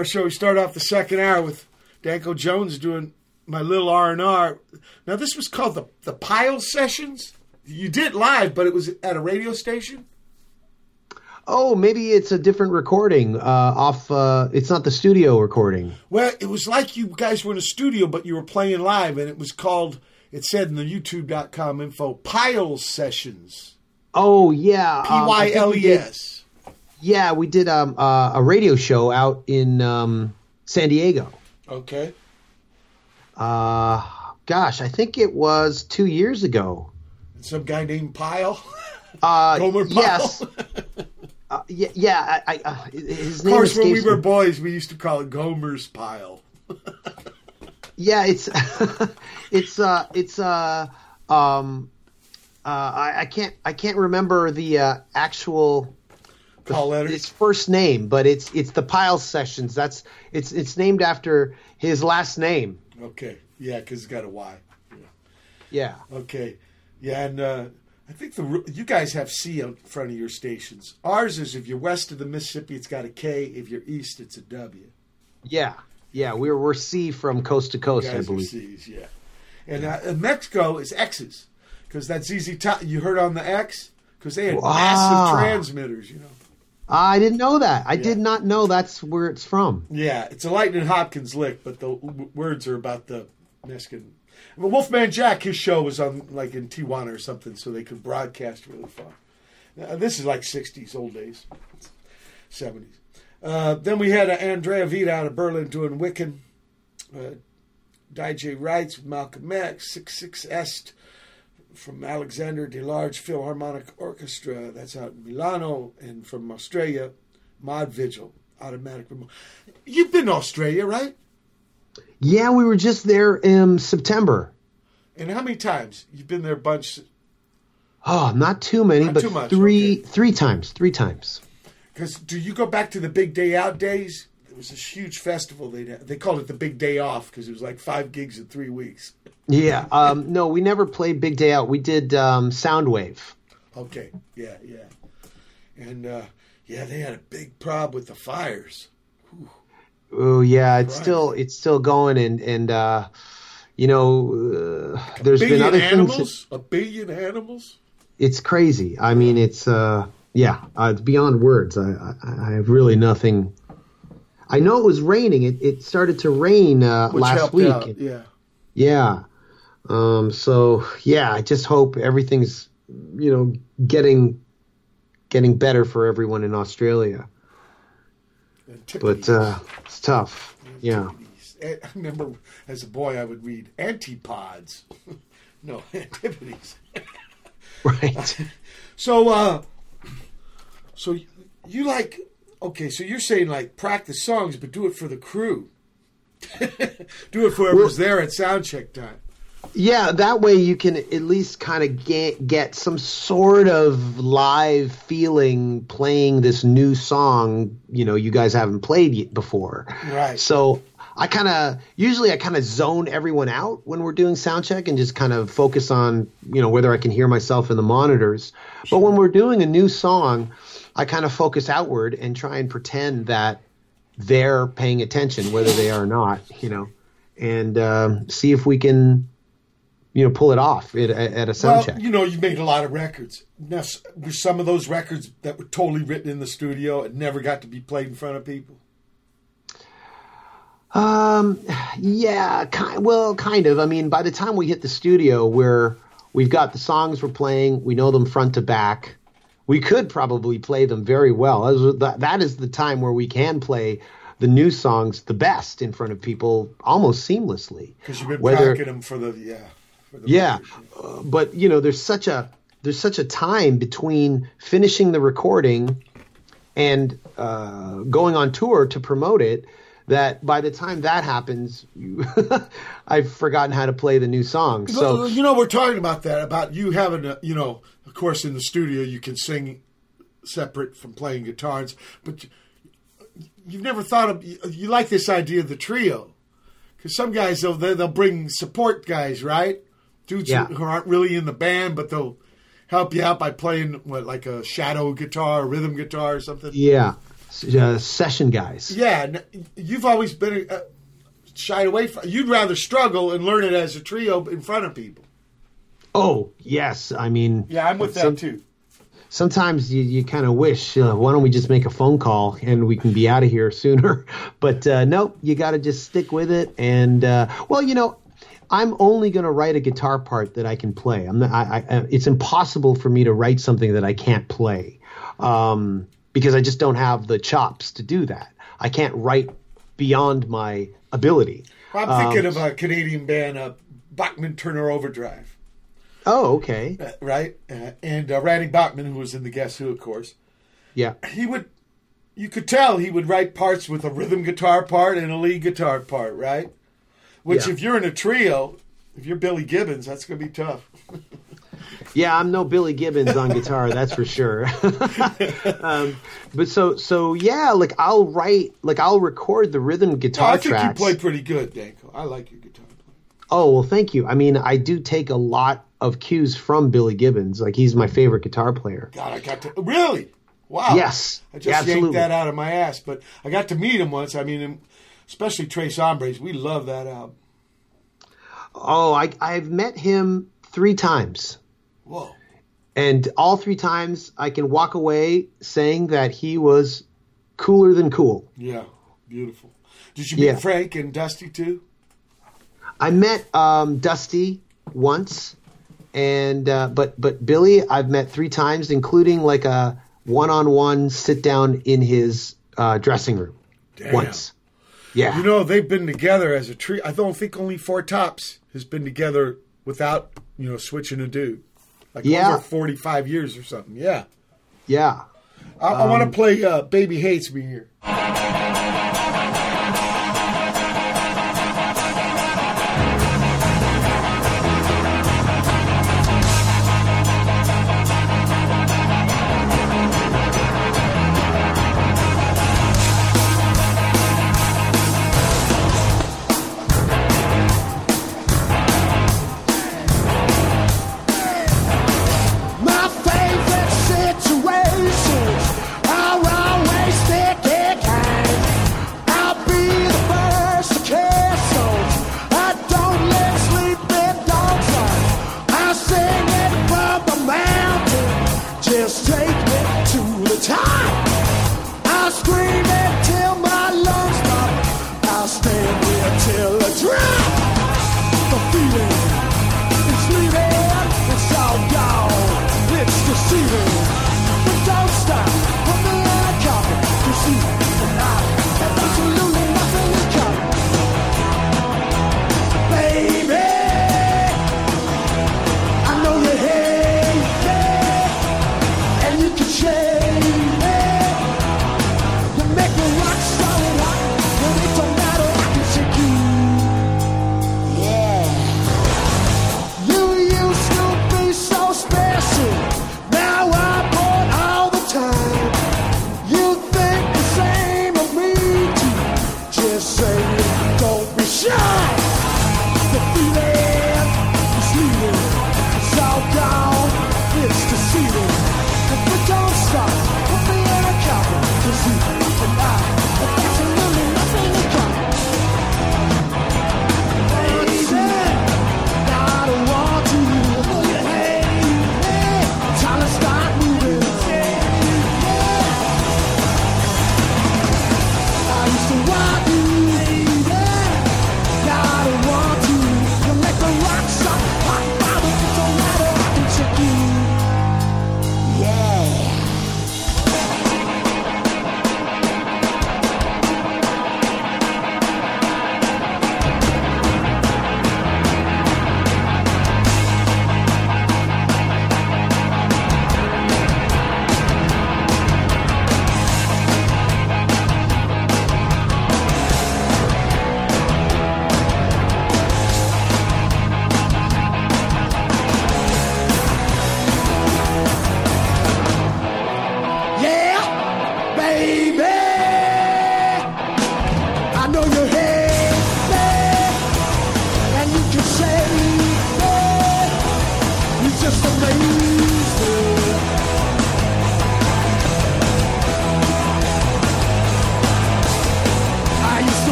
Pedro show. We start off the second hour with Danko Jones doing my little R and R. Now this was called the the Pyle Sessions. You did live, but it was at a radio station. Oh, maybe it's a different recording uh, off. Uh, it's not the studio recording. Well, it was like you guys were in a studio, but you were playing live, and it was called. It said in the YouTube.com info Pyle Sessions. Oh yeah, P um, I Y L E S. Yeah, we did um, uh, a radio show out in um, San Diego. Okay. Uh, gosh, I think it was two years ago. Some guy named Pyle. Uh, Gomer Pyle. yes. uh, yeah, yeah. I, I, uh, his Of course, when we were me. boys, we used to call it Gomer's Pile. Yeah, it's it's uh it's uh um uh I, I can't I can't remember the uh, actual letters? his first name, but it's it's the Pyle Sessions. That's it's it's named after his last name. Okay. Yeah, because it's got a Y. Yeah. yeah. Okay. Yeah, and uh, I think the you guys have C in front of your stations. Ours is if you're west of the Mississippi, it's got a K. If you're east, it's a W. Yeah. Yeah, we're we're C from coast to coast, I believe. C's, yeah. And uh, Mexico is X's because that's easy. Top. You heard on the X because they had Ah. massive transmitters. You know. I didn't know that. I did not know that's where it's from. Yeah, it's a Lightning Hopkins lick, but the w- words are about the Mexican. I mean, Wolfman Jack, his show was on like in Tijuana or something, so they could broadcast really far. Uh, this is like '60s, old days, '70s. Uh, then we had uh, Andre Vida out of Berlin doing Wicking. Uh, DJ Writes with Malcolm X, Six Six Est from Alexander DeLarge Philharmonic Orchestra, that's out in Milano, and from Australia, Mod Vigil, Automatic Remorse. You've been to Australia, right? Yeah, we were just there in September. And how many times? You've been there a bunch. Oh, not too many, Not but too much, three three times. Three times. Because do you go back to the Big Day Out days? It was this huge festival. They they called it the Big Day Off because it was like five gigs in three weeks. Yeah. Um, no, we never played Big Day Out. We did um, Soundwave. Okay, yeah, yeah, and uh, yeah, they had a big problem with the fires. Oh yeah, it's Right. still it's still going, and and uh, you know, uh, there's been other animals, things. That, a billion animals. it's crazy. I mean, it's uh, yeah, uh, it's beyond words. I, I I have really nothing. I know it was raining. It it started to rain uh, last week. out, yeah. Yeah. Um, so yeah, I just hope everything's you know getting getting better for everyone in Australia. But uh, it's tough. Yeah. I remember as a boy I would read Antipods. no, Antipodes. Right. So, uh, so you like okay? So you're saying like practice songs, but do it for the crew. do it for whoever's there at sound check time. Yeah, that way you can at least kind of get get some sort of live feeling playing this new song. You know, you guys haven't played before. Right. So I kind of usually I kind of zone everyone out when we're doing sound check and just kind of focus on you know whether I can hear myself in the monitors. But when we're doing a new song, I kind of focus outward and try and pretend that they're paying attention, whether they are or not. You know, and um, see if we can you know pull it off at, at a sound well, check. you know, you made a lot of records. Now, were some of those records that were totally written in the studio and never got to be played in front of people? Um, yeah, ki- well, kind of. I mean, by the time we hit the studio, where we've got the songs we're playing, we know them front to back. We could probably play them very well. That is the time where we can play the new songs the best in front of people almost seamlessly. Because you've been Whether- them for the yeah. For the yeah, uh, but you know, there's such a there's such a time between finishing the recording and uh, going on tour to promote it that by the time that happens, you, I've forgotten how to play the new song. So you know, we're talking about that about you having a you know, of course, in the studio you can sing separate from playing guitars, but you, you've never thought of you, you like this idea of the trio because some guys they'll they'll bring support guys, right? Dudes Yeah. who, who aren't really in the band, but they'll help you out by playing what like a shadow guitar, rhythm guitar, or something. yeah, uh, session guys. Yeah, you've always been uh, shied away from. You'd rather struggle and learn it as a trio in front of people. Oh yes, I mean Yeah, I'm with that some- too. Sometimes you, you kind of wish, uh, why don't we just make a phone call and we can be out of here sooner? But uh, nope, you got to just stick with it. And uh, well, you know, I'm only going to write a guitar part that I can play. I'm not, I, I, it's impossible for me to write something that I can't play um, because I just don't have the chops to do that. I can't write beyond my ability. I'm thinking Um, of a Canadian band, uh, Bachman Turner Overdrive, Oh, okay. uh, right? Uh, and uh, Randy Bachman, who was in the Guess Who, of course. Yeah. He would, you could tell he would write parts with a rhythm guitar part and a lead guitar part, right? Which, Yeah. if you're in a trio, if you're Billy Gibbons, that's going to be tough. Yeah, I'm no Billy Gibbons on guitar, that's for sure. um, but so so yeah, like I'll write, like I'll record the rhythm guitar I think tracks. you play pretty good, Danko. I like your guitar. Oh well, thank you. I mean, I do take a lot of cues from Billy Gibbons. Like he's my favorite guitar player. God, I got to really. Wow. Yes, I just yanked that out of my ass, but I got to meet him once. I mean, especially Tres Hombres. We love that album. Oh, I I've met him three times. Whoa. And all three times I can walk away saying that he was cooler than cool. Yeah. Beautiful. Did you meet Yeah. Frank and Dusty too? I met um, Dusty once, and uh, but but Billy I've met three times, including like a one-on-one sit down in his uh, dressing room Damn. once. Yeah, You know, they've been together as a tree. I don't think only Four Tops has been together without, you know, switching a dude. Like Yeah. over 45 years or something. Yeah. yeah. I, I want Um, to play uh, Baby Hates Me here.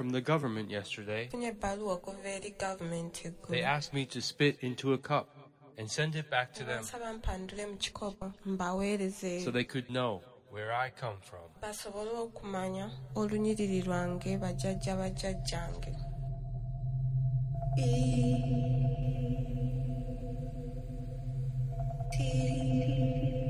From the government yesterday. They asked me to spit into a cup and send it back to them so they could know where I come from. bajjajjange In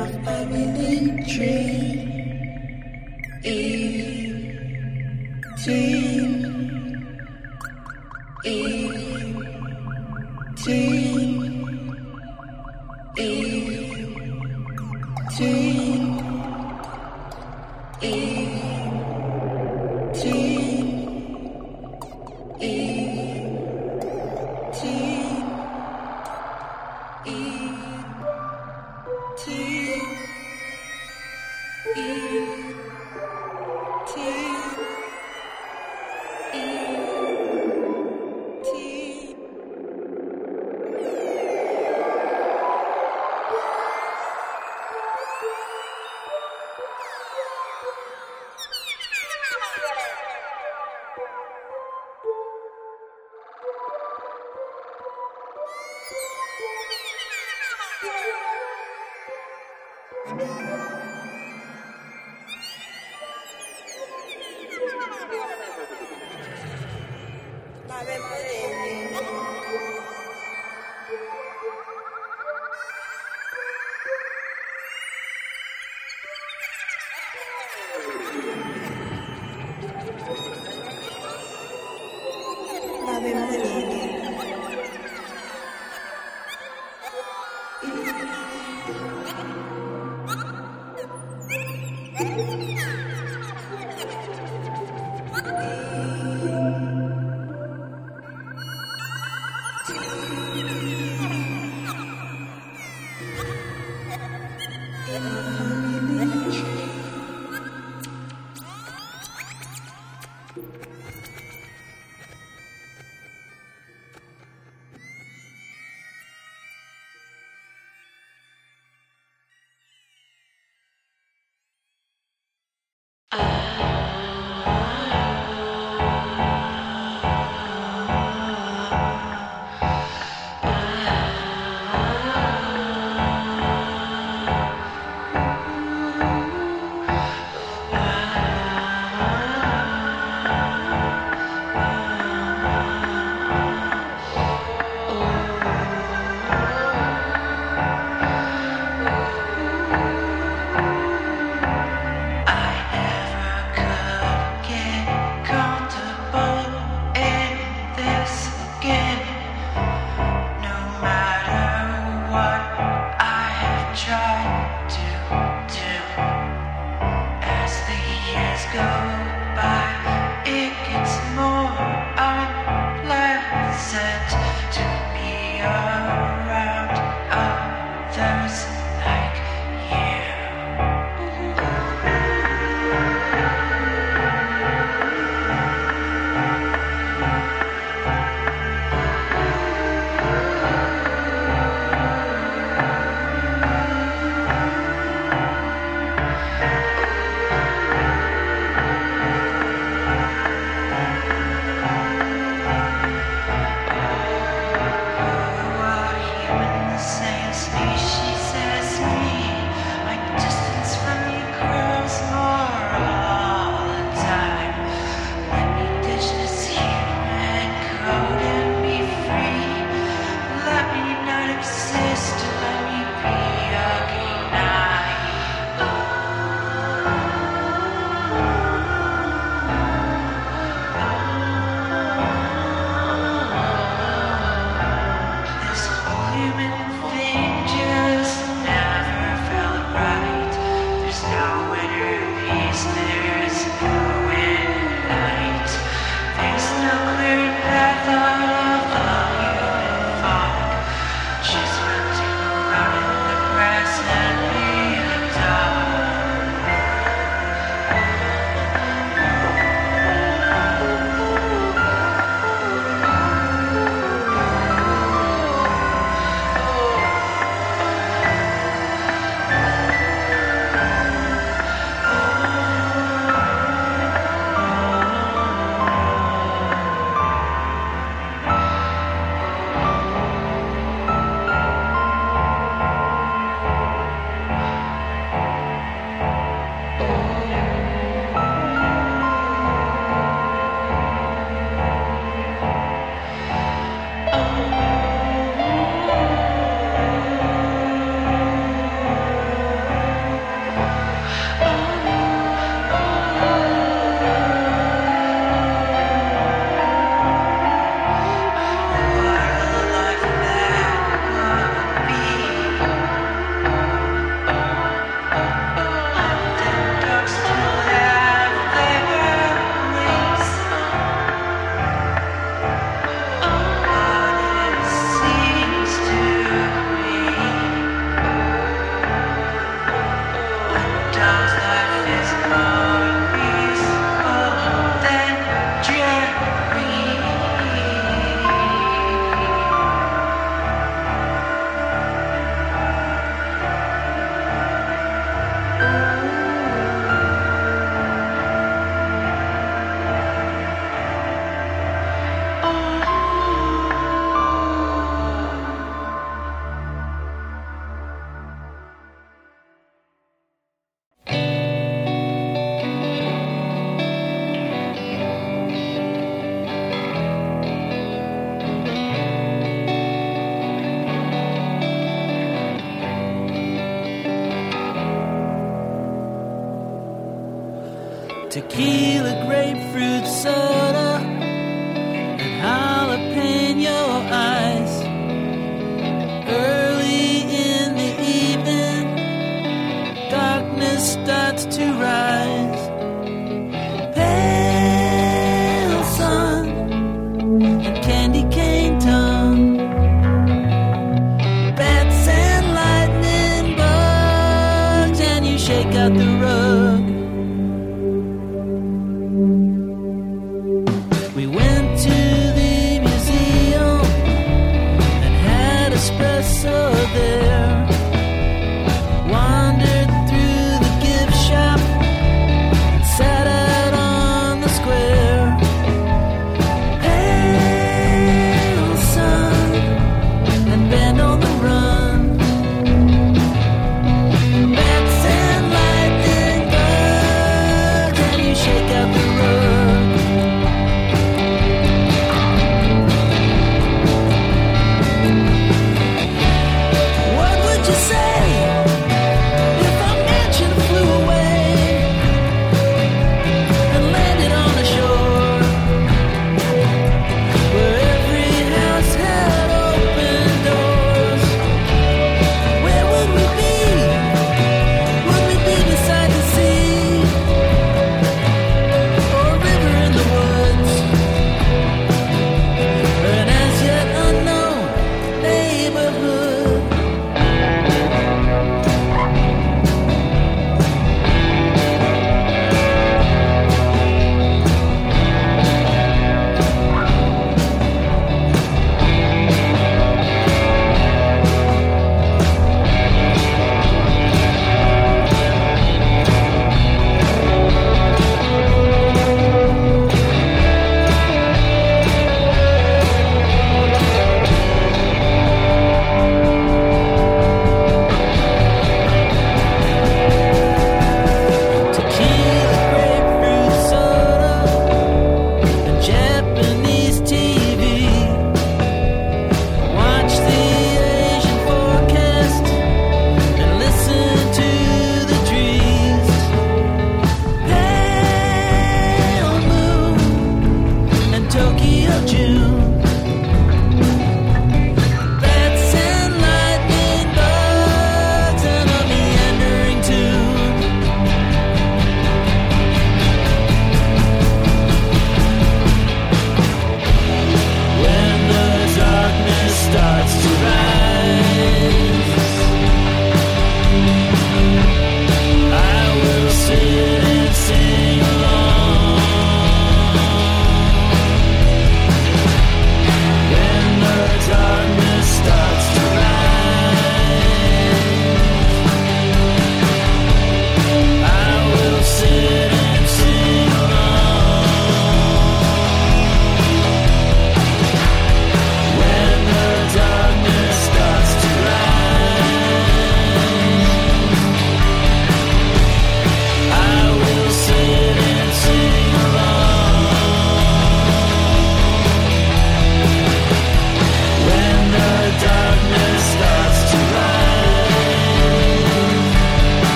My family tree. E tequila,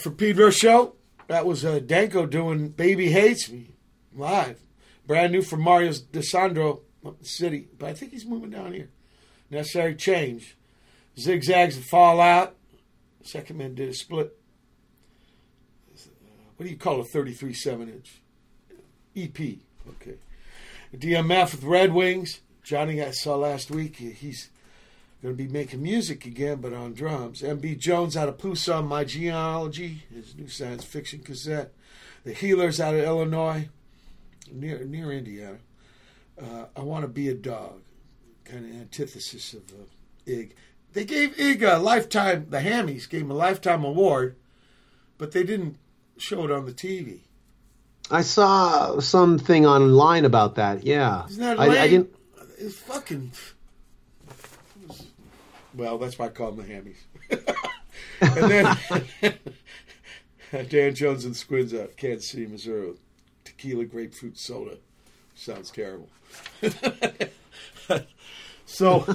For Pedro show. That was uh, Danko doing Baby Hates Me live. Brand new from Mario DeSandro the city. But I think he's moving down here. Necessary change. Zigzags and Fall Out. Second man did a split. What do you call a 33 7 inch? EP. Okay. DMF with Red Wings. Johnny I saw last week. He's going to be making music again, but on drums. MB Jones out of Pusa, My Genealogy, his new science fiction cassette. The Heelerz out of Illinois, near near Indiana. Uh, I want to be a dog, kind of antithesis of uh, Ig. They gave Ig a lifetime. The Hammies gave him a lifetime award, but they didn't show it on the TV. I saw something online about that. Yeah, Isn't that I? I didn't. It's fucking. Well, that's why I call them the Hammies. and then Dan Jones and Squids out, Kansas City, Missouri. Tequila grapefruit soda. Sounds terrible. so,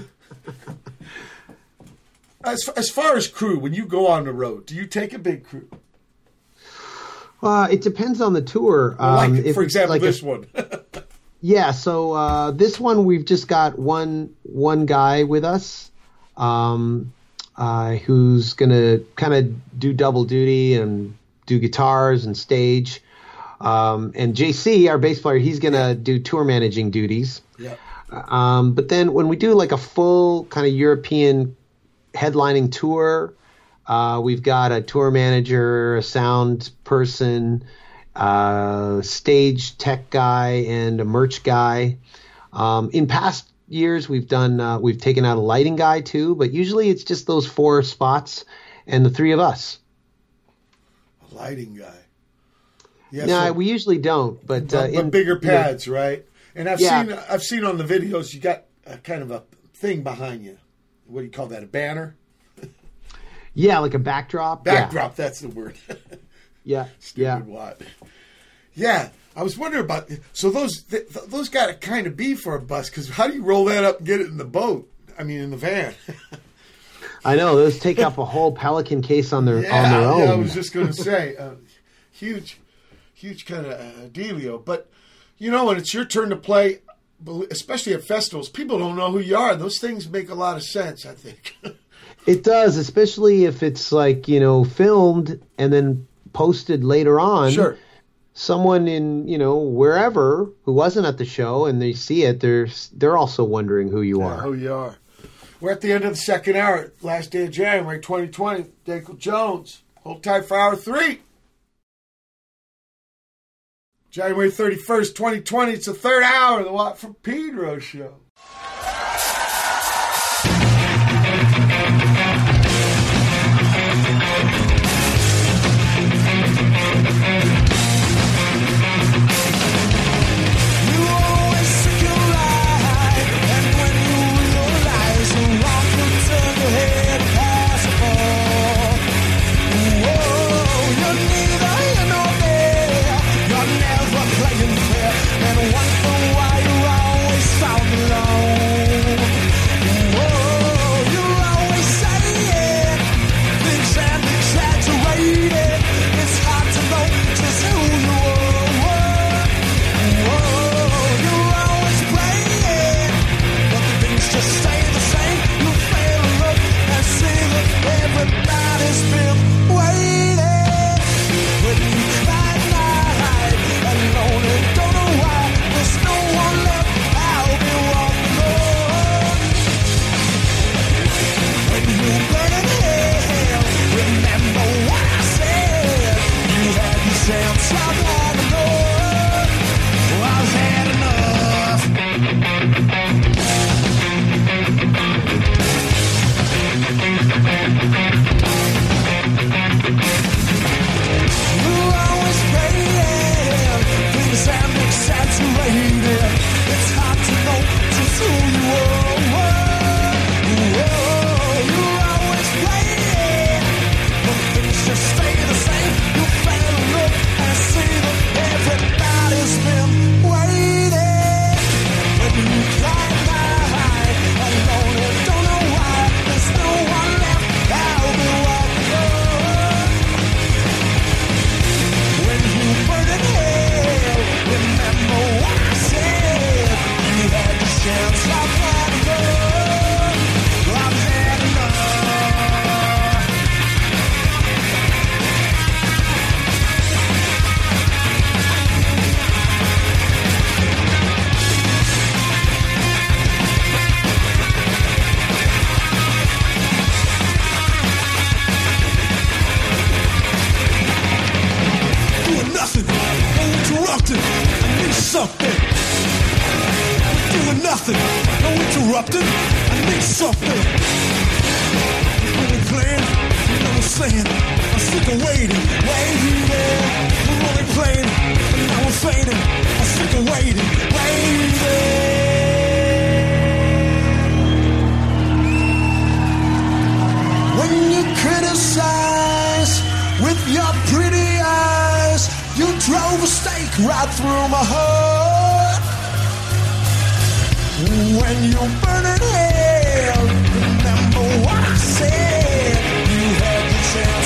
as as far as crew, when you go on the road, do you take a big crew? Uh, it depends on the tour. Like, Um, if for example, like this one. Yeah, so uh, this one we've just got one one guy with us, um, uh, who's gonna kind of do double duty and do guitars and stage. Um, and JC, our bass player, he's gonna do tour managing duties. yeah. Um, but then when we do like a full kind of European headlining tour, uh, we've got a tour manager, a sound person, uh, stage tech guy, and a merch guy. Um, in past years, we've done uh, we've taken out a lighting guy too, but usually it's just those four spots and the three of us. A lighting guy. Yeah, no, so- we usually don't, but, uh, but, but in- bigger you know, pads, right? And I've Yeah. seen I've seen on the videos you got a kind of a thing behind you. What do you call that? A banner? yeah, like a backdrop. yeah. Backdrop. That's the word. Yeah, Stupid yeah. what? Yeah, I was wondering about. So those th- th- those got to kind of be for a bus because how do you roll that up and get it in the boat? I mean, in the van. I know those take up a whole Pelican case on their yeah, on their own. yeah. I was just going to say, uh, huge, huge kind of uh, dealio. But you know, when it's your turn to play, especially at festivals, people don't know who you are. Those things make a lot of sense. I think. It does, especially if it's like you know filmed and then posted later on. Sure. Someone in you know wherever who wasn't at the show and they see it, they're they're also wondering who you Yeah, are. who you are. We're at the end of the second hour, last day of January 2020. Danko Jones. Hold tight for hour three. January 31st, 2020. It's the third hour of the Watt from Pedro show. Nothing, no interrupting. I need something. Really playing, you know what I'm saying? I'm sick of waiting, waiting. We're only playing, and now I'm fading. I'm sick of waiting, waiting. When you criticize with your pretty eyes, you drove a stake right through my heart. When you burn in hell, remember what I said. You had the chance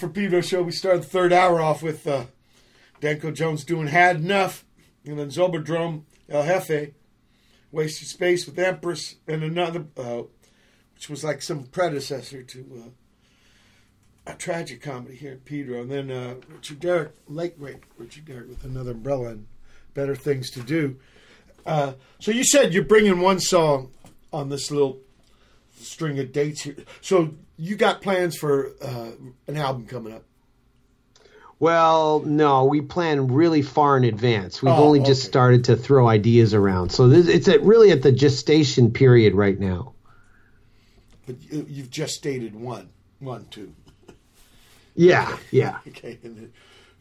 From Pedro show. We started the third hour off with uh, Danko Jones doing Had Enough, and then Zobrodome, El Jefe, Wasted Space with Empress, and another, uh, which was like some predecessor to uh, a tragic comedy here in Pedro. And then uh, Richard Derrick, late great Richard Derrick with another umbrella and Better Things to Do. Uh, so you said you're bringing one song on this little string of dates here. So you got plans for uh, an album coming up? Well, no, we plan really far in advance. We've Oh, only just started to throw ideas around. So this, it's at, really at the gestation period right now. But you, you've just stated one, one, two. Yeah, yeah. Okay, and,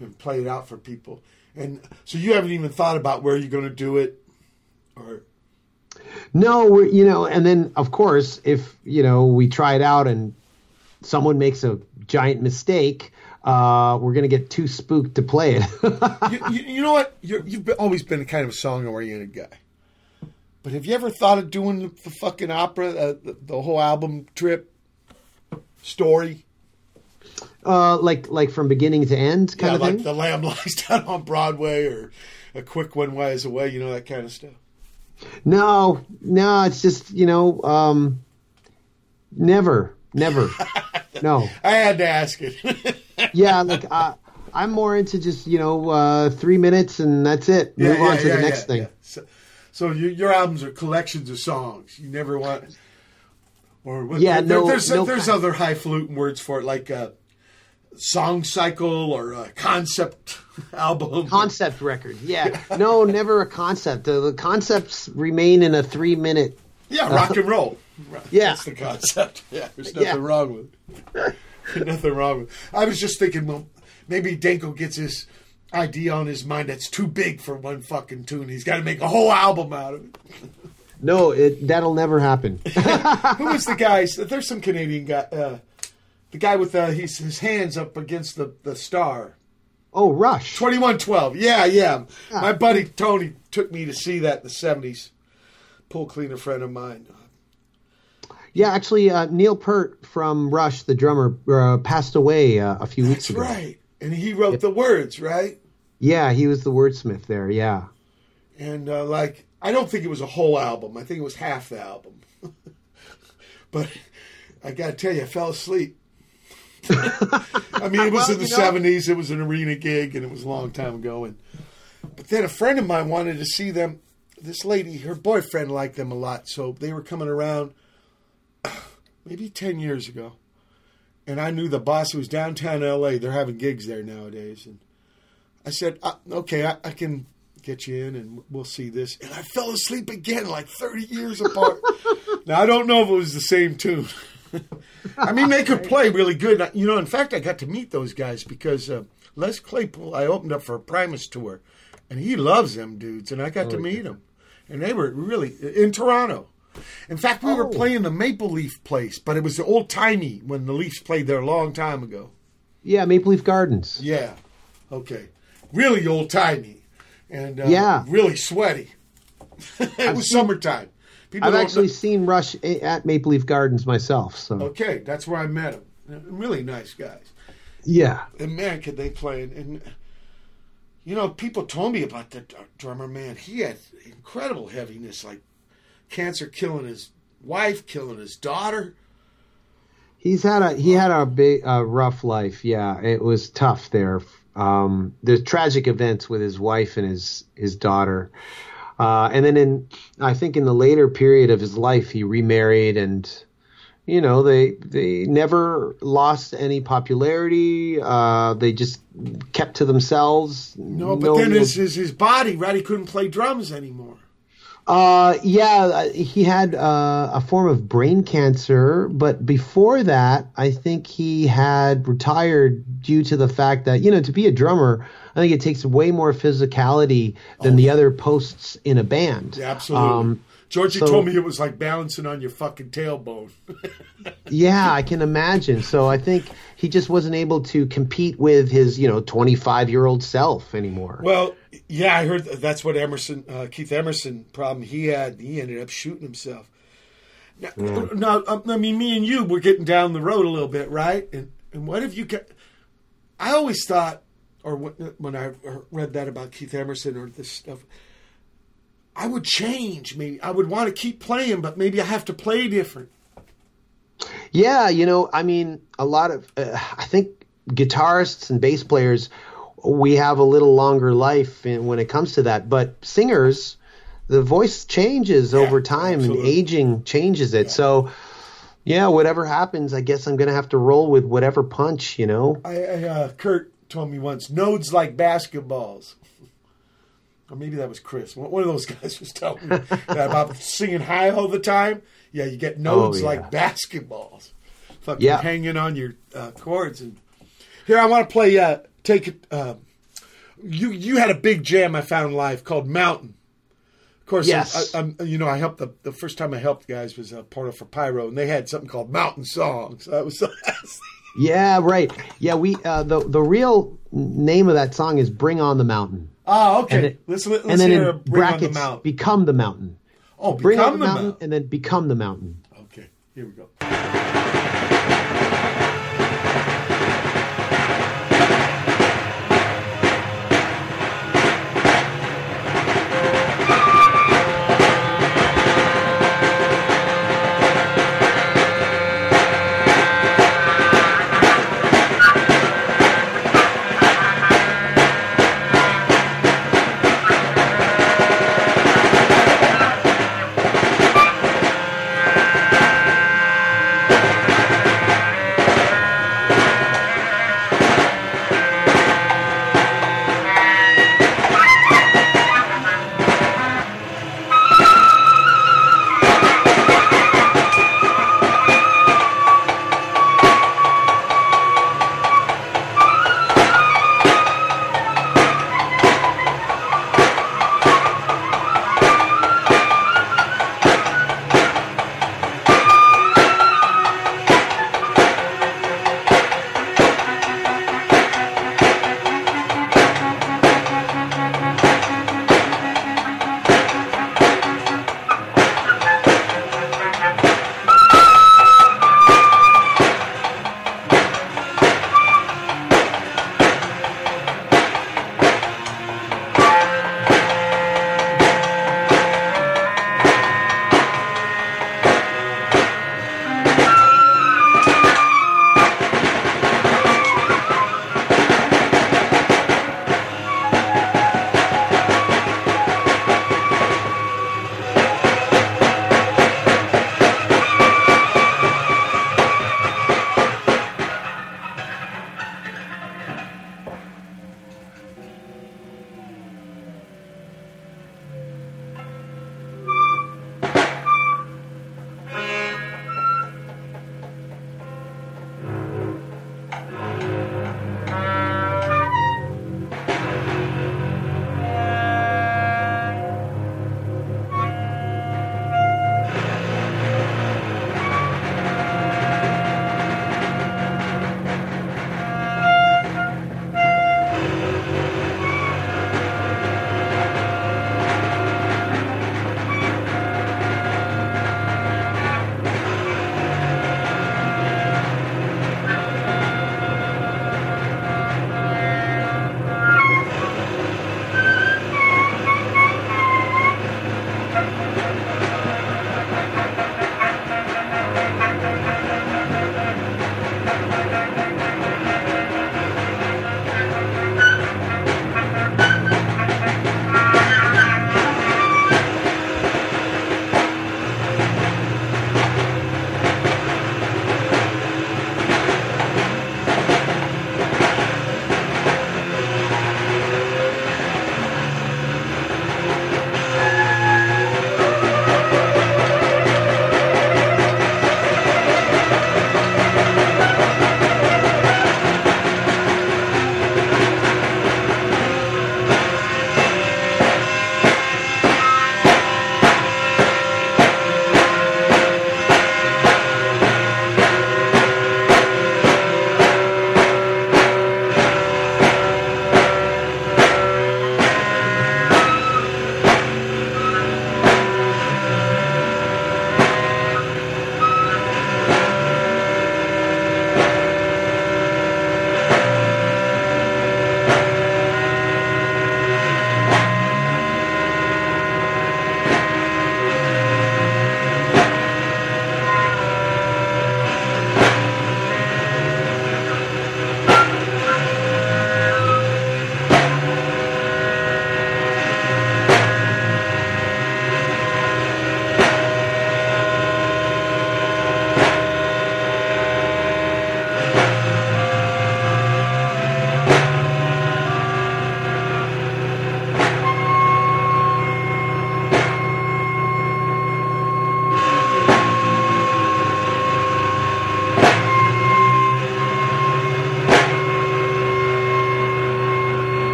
and play it out for people. And so you haven't even thought about where you're going to do it, or No, we're, you know, and then of course, if you know we try it out and someone makes a giant mistake, uh, we're gonna get too spooked to play it. you, you, you know what? You're, you've been, always been kind of a song-oriented guy. But have you ever thought of doing the, the fucking opera, uh, the, the whole album trip story? uh, like like from beginning to end, kind yeah, of like thing. the Lamb Lies Down on Broadway, or a quick one ways away. You know that kind of stuff. No, no, it's just you know, um, never, never. no. I had to ask it. Yeah, like uh, I'm more into just you know uh, three minutes and that's it. Move on to the next thing. So, so your, your albums are collections of songs. You never want, or what- Yeah, there- no- There's no there's other highfalutin words for it, like a song cycle or a concept album. Concept record, yeah. No, never a concept. The, the concepts remain in a three minute. Yeah, rock and roll. Right, Yeah. that's the concept. Yeah, there's nothing Yeah. wrong with it. nothing wrong with. It. I was just thinking, well, maybe Danko gets his idea on his mind that's too big for one fucking tune. He's got to make a whole album out of it. No, it that'll never happen. Who was the guy? There's some Canadian guy. Uh, the guy with uh, his, his hands up against the, the star. Oh, Rush. 2112. Yeah, yeah. My buddy Tony took me to see that in the 70s. Pool cleaner friend of mine. Yeah, actually, uh, Neil Peart from Rush, the drummer, uh, passed away uh, a few weeks That's ago. right. And he wrote the words, right? Yeah, he was the wordsmith there. Yeah. And uh, like, I don't think it was a whole album. I think it was half the album. but I got to tell you, I fell asleep. I mean, it was Well, in the 70s. It was an arena gig, and it was a long time ago. And but then a friend of mine wanted to see them. This lady, her boyfriend liked them a lot, so they were coming around maybe 10 years ago. And I knew the boss who was downtown LA. They're having gigs there nowadays. And I said, uh, okay, I, I can get you in and we'll see this. And I fell asleep again, like 30 years apart. now, I don't know if it was the same tune. I mean, they could play really good. You know, in fact, I got to meet those guys because uh, Les Claypool, I opened up for a Primus tour, and he loves them dudes, and I got to meet them. And they were really in Toronto. In fact, we were playing the Maple Leaf place, but it was old timey when the Leafs played there a long time ago. Yeah, Maple Leaf Gardens. Yeah. Okay. Really old timey. And uh, Yeah. really sweaty. it was summertime. People I've actually know- seen Rush at Maple Leaf Gardens myself. So Okay, that's where I met them. Really nice guys. yeah, And man, could they play? And, and you know, people told me about the drummer. Man, he had incredible heaviness, like cancer killing his wife, killing his daughter. he's had a he had a big uh, rough life. Yeah, it was tough there. Um, there's tragic events with his wife and his his daughter. Uh, and then in, I think in the later period of his life, he remarried and, you know, they they never lost any popularity. Uh, they just kept to themselves. No, but then his, his his body, right? He couldn't play drums anymore. Uh, yeah, he had uh, a form of brain cancer, but before that, I think he had retired due to the fact that you know to be a drummer, I think it takes way more physicality than the other posts in a band. Yeah, absolutely. Um, Georgie so- told me it was like balancing on your fucking tailbone. Yeah, I can imagine. So I think he just wasn't able to compete with his you know 25 year old self anymore. Well, yeah, I heard that's what Emerson, uh, Keith Emerson, problem he had. He ended up shooting himself. Now, now, um, I mean, me and you, we're getting down the road a little bit, right? And and what have you got? I always thought, or when, when I read that about Keith Emerson or this stuff, I would change. Maybe I would want to keep playing, but maybe I have to play different. Yeah, you know, I mean, a lot of, uh, I think guitarists and bass players, we have a little longer life in, when it comes to that. But singers, the voice changes over time and aging changes it. So, yeah, whatever happens, I guess I'm going to have to roll with whatever punch, you know? I, I uh, Kurt told me once, nodes like basketballs. Or maybe that was Chris. One one of those guys was telling me that about singing high all the time. Yeah, you get nodes Oh, yeah. like basketballs, fucking Yeah. hanging on your uh, cords. And here, I want to play. Uh, take it. Uh, you you had a big jam I found live called Mountain. Of course, Yes. I, I'm, you know, I helped the the first time I helped guys was a part of for Pyro, and they had something called Mountain Songs. That was Yeah, right. Yeah, we, uh, the, the real name of that song is Bring on the Mountain. oh okay. And it- let's let's and then hear in Bring on the brackets, Mountain. Become the Mountain. Oh, Bring Become on the the mountain, Mountain. and then Become the Mountain. Okay, here we go.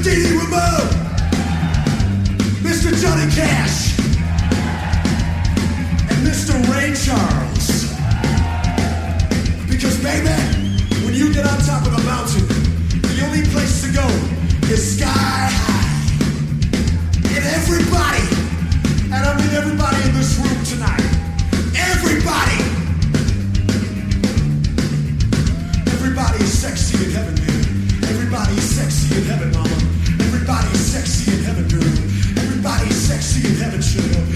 Mr. Ramone, Mr. Johnny Cash, and Mr. Ray Charles. Because, baby, when you get on top of a mountain, the only place to go is sky. sure.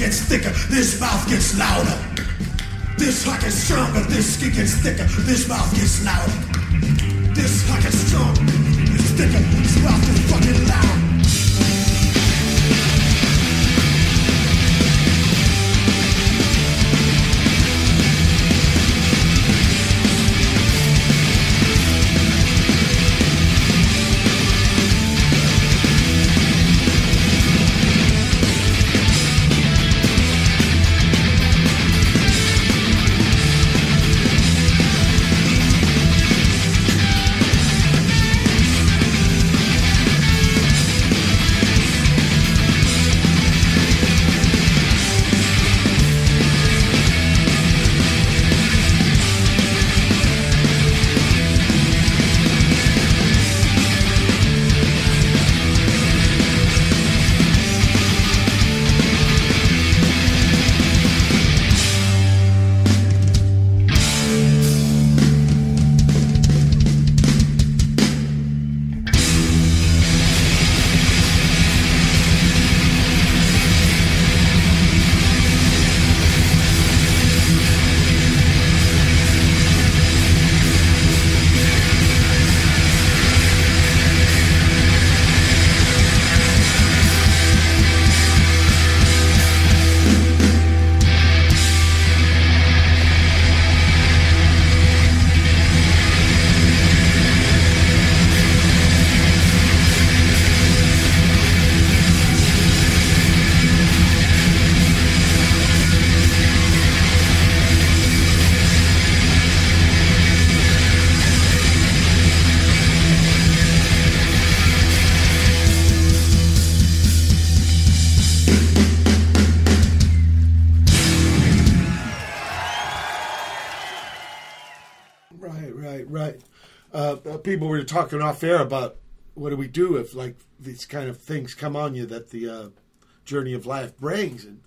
Gets thicker, this mouth gets louder. This heart gets stronger, this skin gets thicker, this mouth gets louder. This hawk gets stronger, it's thicker, this mouth gets fucking loud. Talking off air about what do we do if like these kind of things come on you that the uh, journey of life brings, and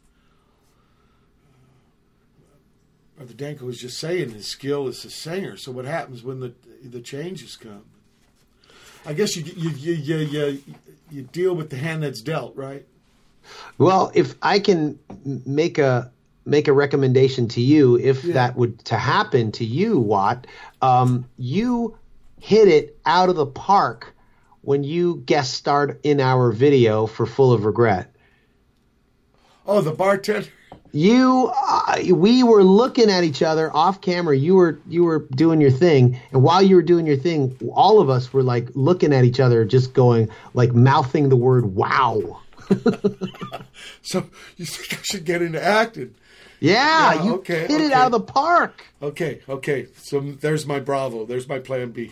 Brother Danko was just saying his skill is a singer. So what happens when the the changes come? I guess you you you you, you, you deal with the hand that's dealt, right? Well, if I can make a make a recommendation to you, if that would to happen to you, Watt, um, you hit it out of the park when you guest starred in our video for Full of Regret. Oh, the bartender. You, uh, we were looking at each other off camera. You were you were doing your thing, and while you were doing your thing, all of us were like looking at each other, just going like mouthing the word "wow." So you think I should get into acting? Yeah, you okay, hit it out of the park. Okay, okay. So there's my Bravo. There's my Plan B.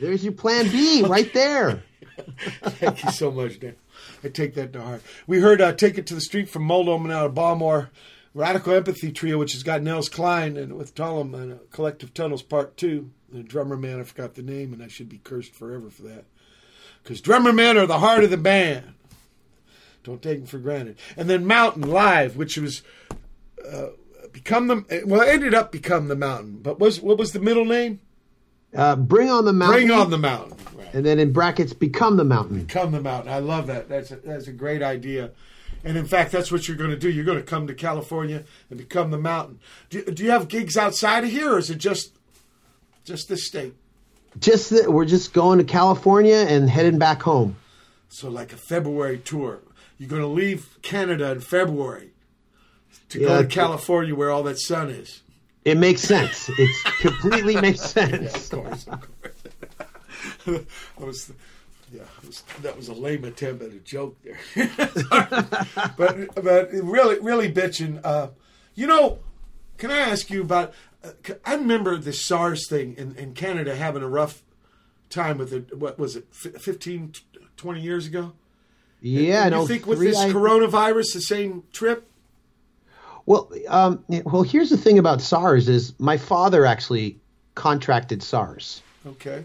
There's your Plan B right there. Thank you so much, Dan. I take that to heart. We heard uh, "Take It to the Street" from Mold Omen out of Baltimore. Radical Empathy Trio, which has got Nels Cline and with Thollem and uh, Collective Tunnels Part Two. The drummer man, I forgot the name, and I should be cursed forever for that. Because drummer men are the heart of the band. Don't take them for granted. And then Mountain Live, which was uh, become the well, ended up become the Mountain. But was what was the middle name? Uh, bring on the mountain. Bring on the Mountain. And then in brackets, become the mountain. Become the mountain. I love that. That's a, that's a great idea. And in fact, that's what you're going to do. You're going to come to California and become the mountain. Do, do you have gigs outside of here, or is it just just this state? Just we're just going to California and heading back home. So like a February tour. You're going to leave Canada in February to go to California where all that sun is. It makes sense. It completely makes sense. of course, of course. that was, yeah, it was, that was a lame attempt at a joke there. but but really, really bitching. Uh, you know, can I ask you about? Uh, I remember the SARS thing in, in Canada having a rough time with it. What was it, fif- 15, 20 years ago? Yeah, And no. you think with three this I- coronavirus, the same trip? Well, um, well, here's the thing about SARS is my father actually contracted SARS. Okay.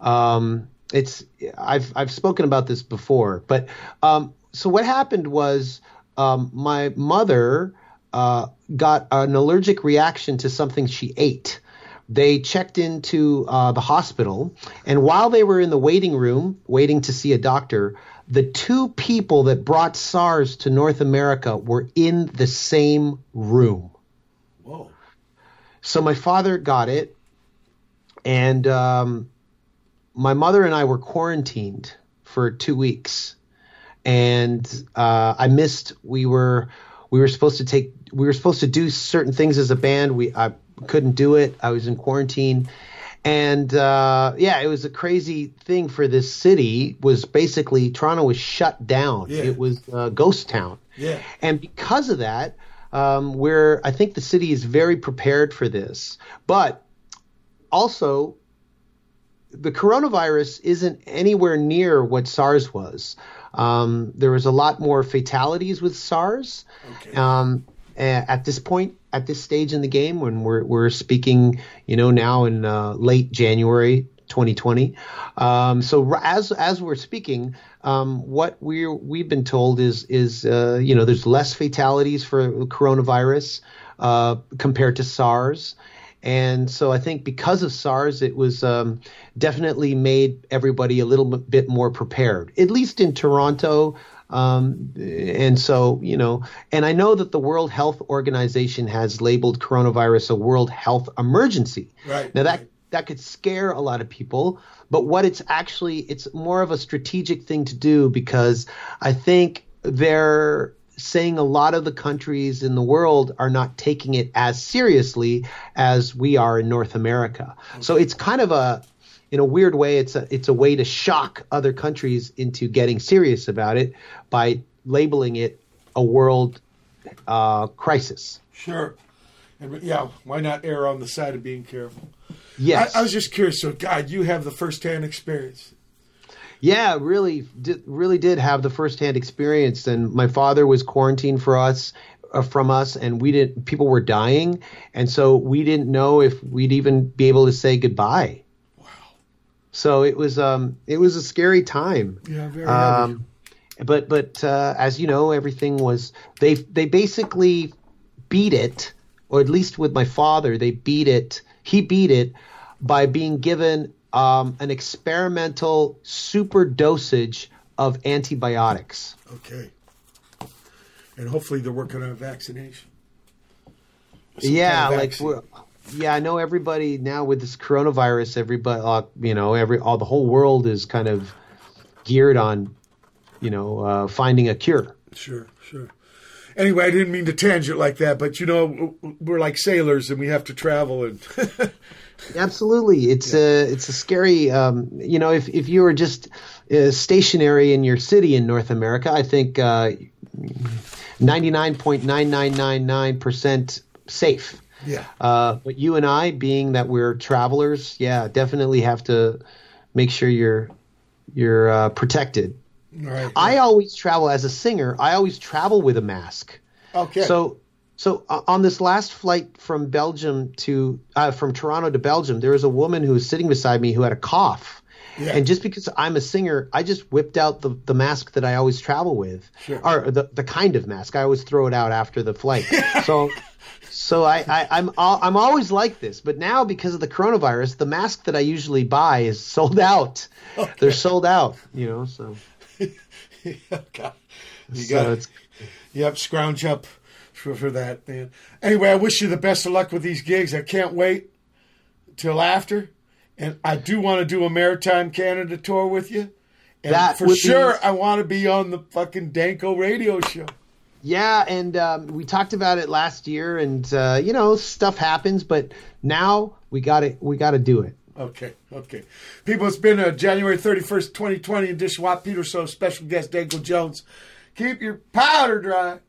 Um, it's I've I've spoken about this before, but um, so what happened was um, my mother uh, got an allergic reaction to something she ate. They checked into uh, the hospital, and while they were in the waiting room waiting to see a doctor, the two people that brought SARS to North America were in the same room. Whoa. So my father got it, and um, my mother and I were quarantined for two weeks, and uh, I missed. We were we were supposed to take we were supposed to do certain things as a band. We I couldn't do it. I was in quarantine, and uh, yeah, it was a crazy thing for this city. Was basically Toronto was shut down. Yeah. It was a ghost town. Yeah. And because of that, um, where I think the city is very prepared for this, but also the coronavirus isn't anywhere near what SARS was. Um, there was a lot more fatalities with SARS. okay. Um, at this point, at this stage in the game, when we're we're speaking, you know, now in uh, late January 2020. Um, so as as we're speaking, um, what we we've been told is is uh, you know there's less fatalities for coronavirus uh, compared to SARS. And so I think because of SARS, it was um, definitely made everybody a little bit more prepared, at least in Toronto. Um, and so, you know, and I know that the World Health Organization has labeled coronavirus a world health emergency. Right. Now that that could scare a lot of people, but what it's actually it's more of a strategic thing to do because I think they're saying a lot of the countries in the world are not taking it as seriously as we are in North America. So it's kind of a in a weird way it's a it's a way to shock other countries into getting serious about it by labeling it a world uh, crisis. Sure. And, yeah, why not err on the side of being careful? Yes. I, I was just curious. So, God, you have the first-hand experience. Yeah, really, did, really did have the firsthand experience. And my father was quarantined for us, uh, from us, and we didn't. People were dying, and so we didn't know if we'd even be able to say goodbye. So it was, um, it was a scary time. Yeah, very Um, but but uh, as you know, everything was they they basically beat it, or at least with my father, they beat it. He beat it by being given um, an experimental super dosage of antibiotics. Okay. And hopefully they're working on a vaccination. Some yeah, kind of like vaccine. we're, yeah, I know everybody now with this coronavirus. Everybody, uh, you know, every all the whole world is kind of geared on, you know, uh, finding a cure. Sure, sure. Anyway, I didn't mean to tangent like that, but you know, we're like sailors and we have to travel and Absolutely, it's a it's a scary. Um, you know, if if you were just uh, stationary in your city in North America, I think ninety nine point nine nine nine nine percent safe. Yeah. Uh, but you and I, being that we're travelers, yeah, definitely have to make sure you're you're uh, protected. Right. I always travel as a singer. I always travel with a mask. Okay. So, so uh, on this last flight from Belgium to uh, from Toronto to Belgium, there was a woman who was sitting beside me who had a cough. Yeah. And just because I'm a singer, I just whipped out the, the mask that I always travel with, Sure. or the, the kind of mask. I always throw it out after the flight. so, so I, I I'm I'm always like this, but now because of the coronavirus, the mask that I usually buy is sold out. They're sold out, you know. So God. You So got it's- Yep, scrounge up for, for that, man. Anyway, I wish you the best of luck with these gigs. I can't wait till after. And I do want to do a Maritime Canada tour with you. And That for would be- sure, I want to be on the fucking Danko radio show. Yeah, and um, we talked about it last year, and uh, you know stuff happens, but now we got to we got to do it. Okay, okay. People, it's been uh, January 31st, 2020 edition Watt Peter Show. Special guest Danko Jones. Keep your powder dry.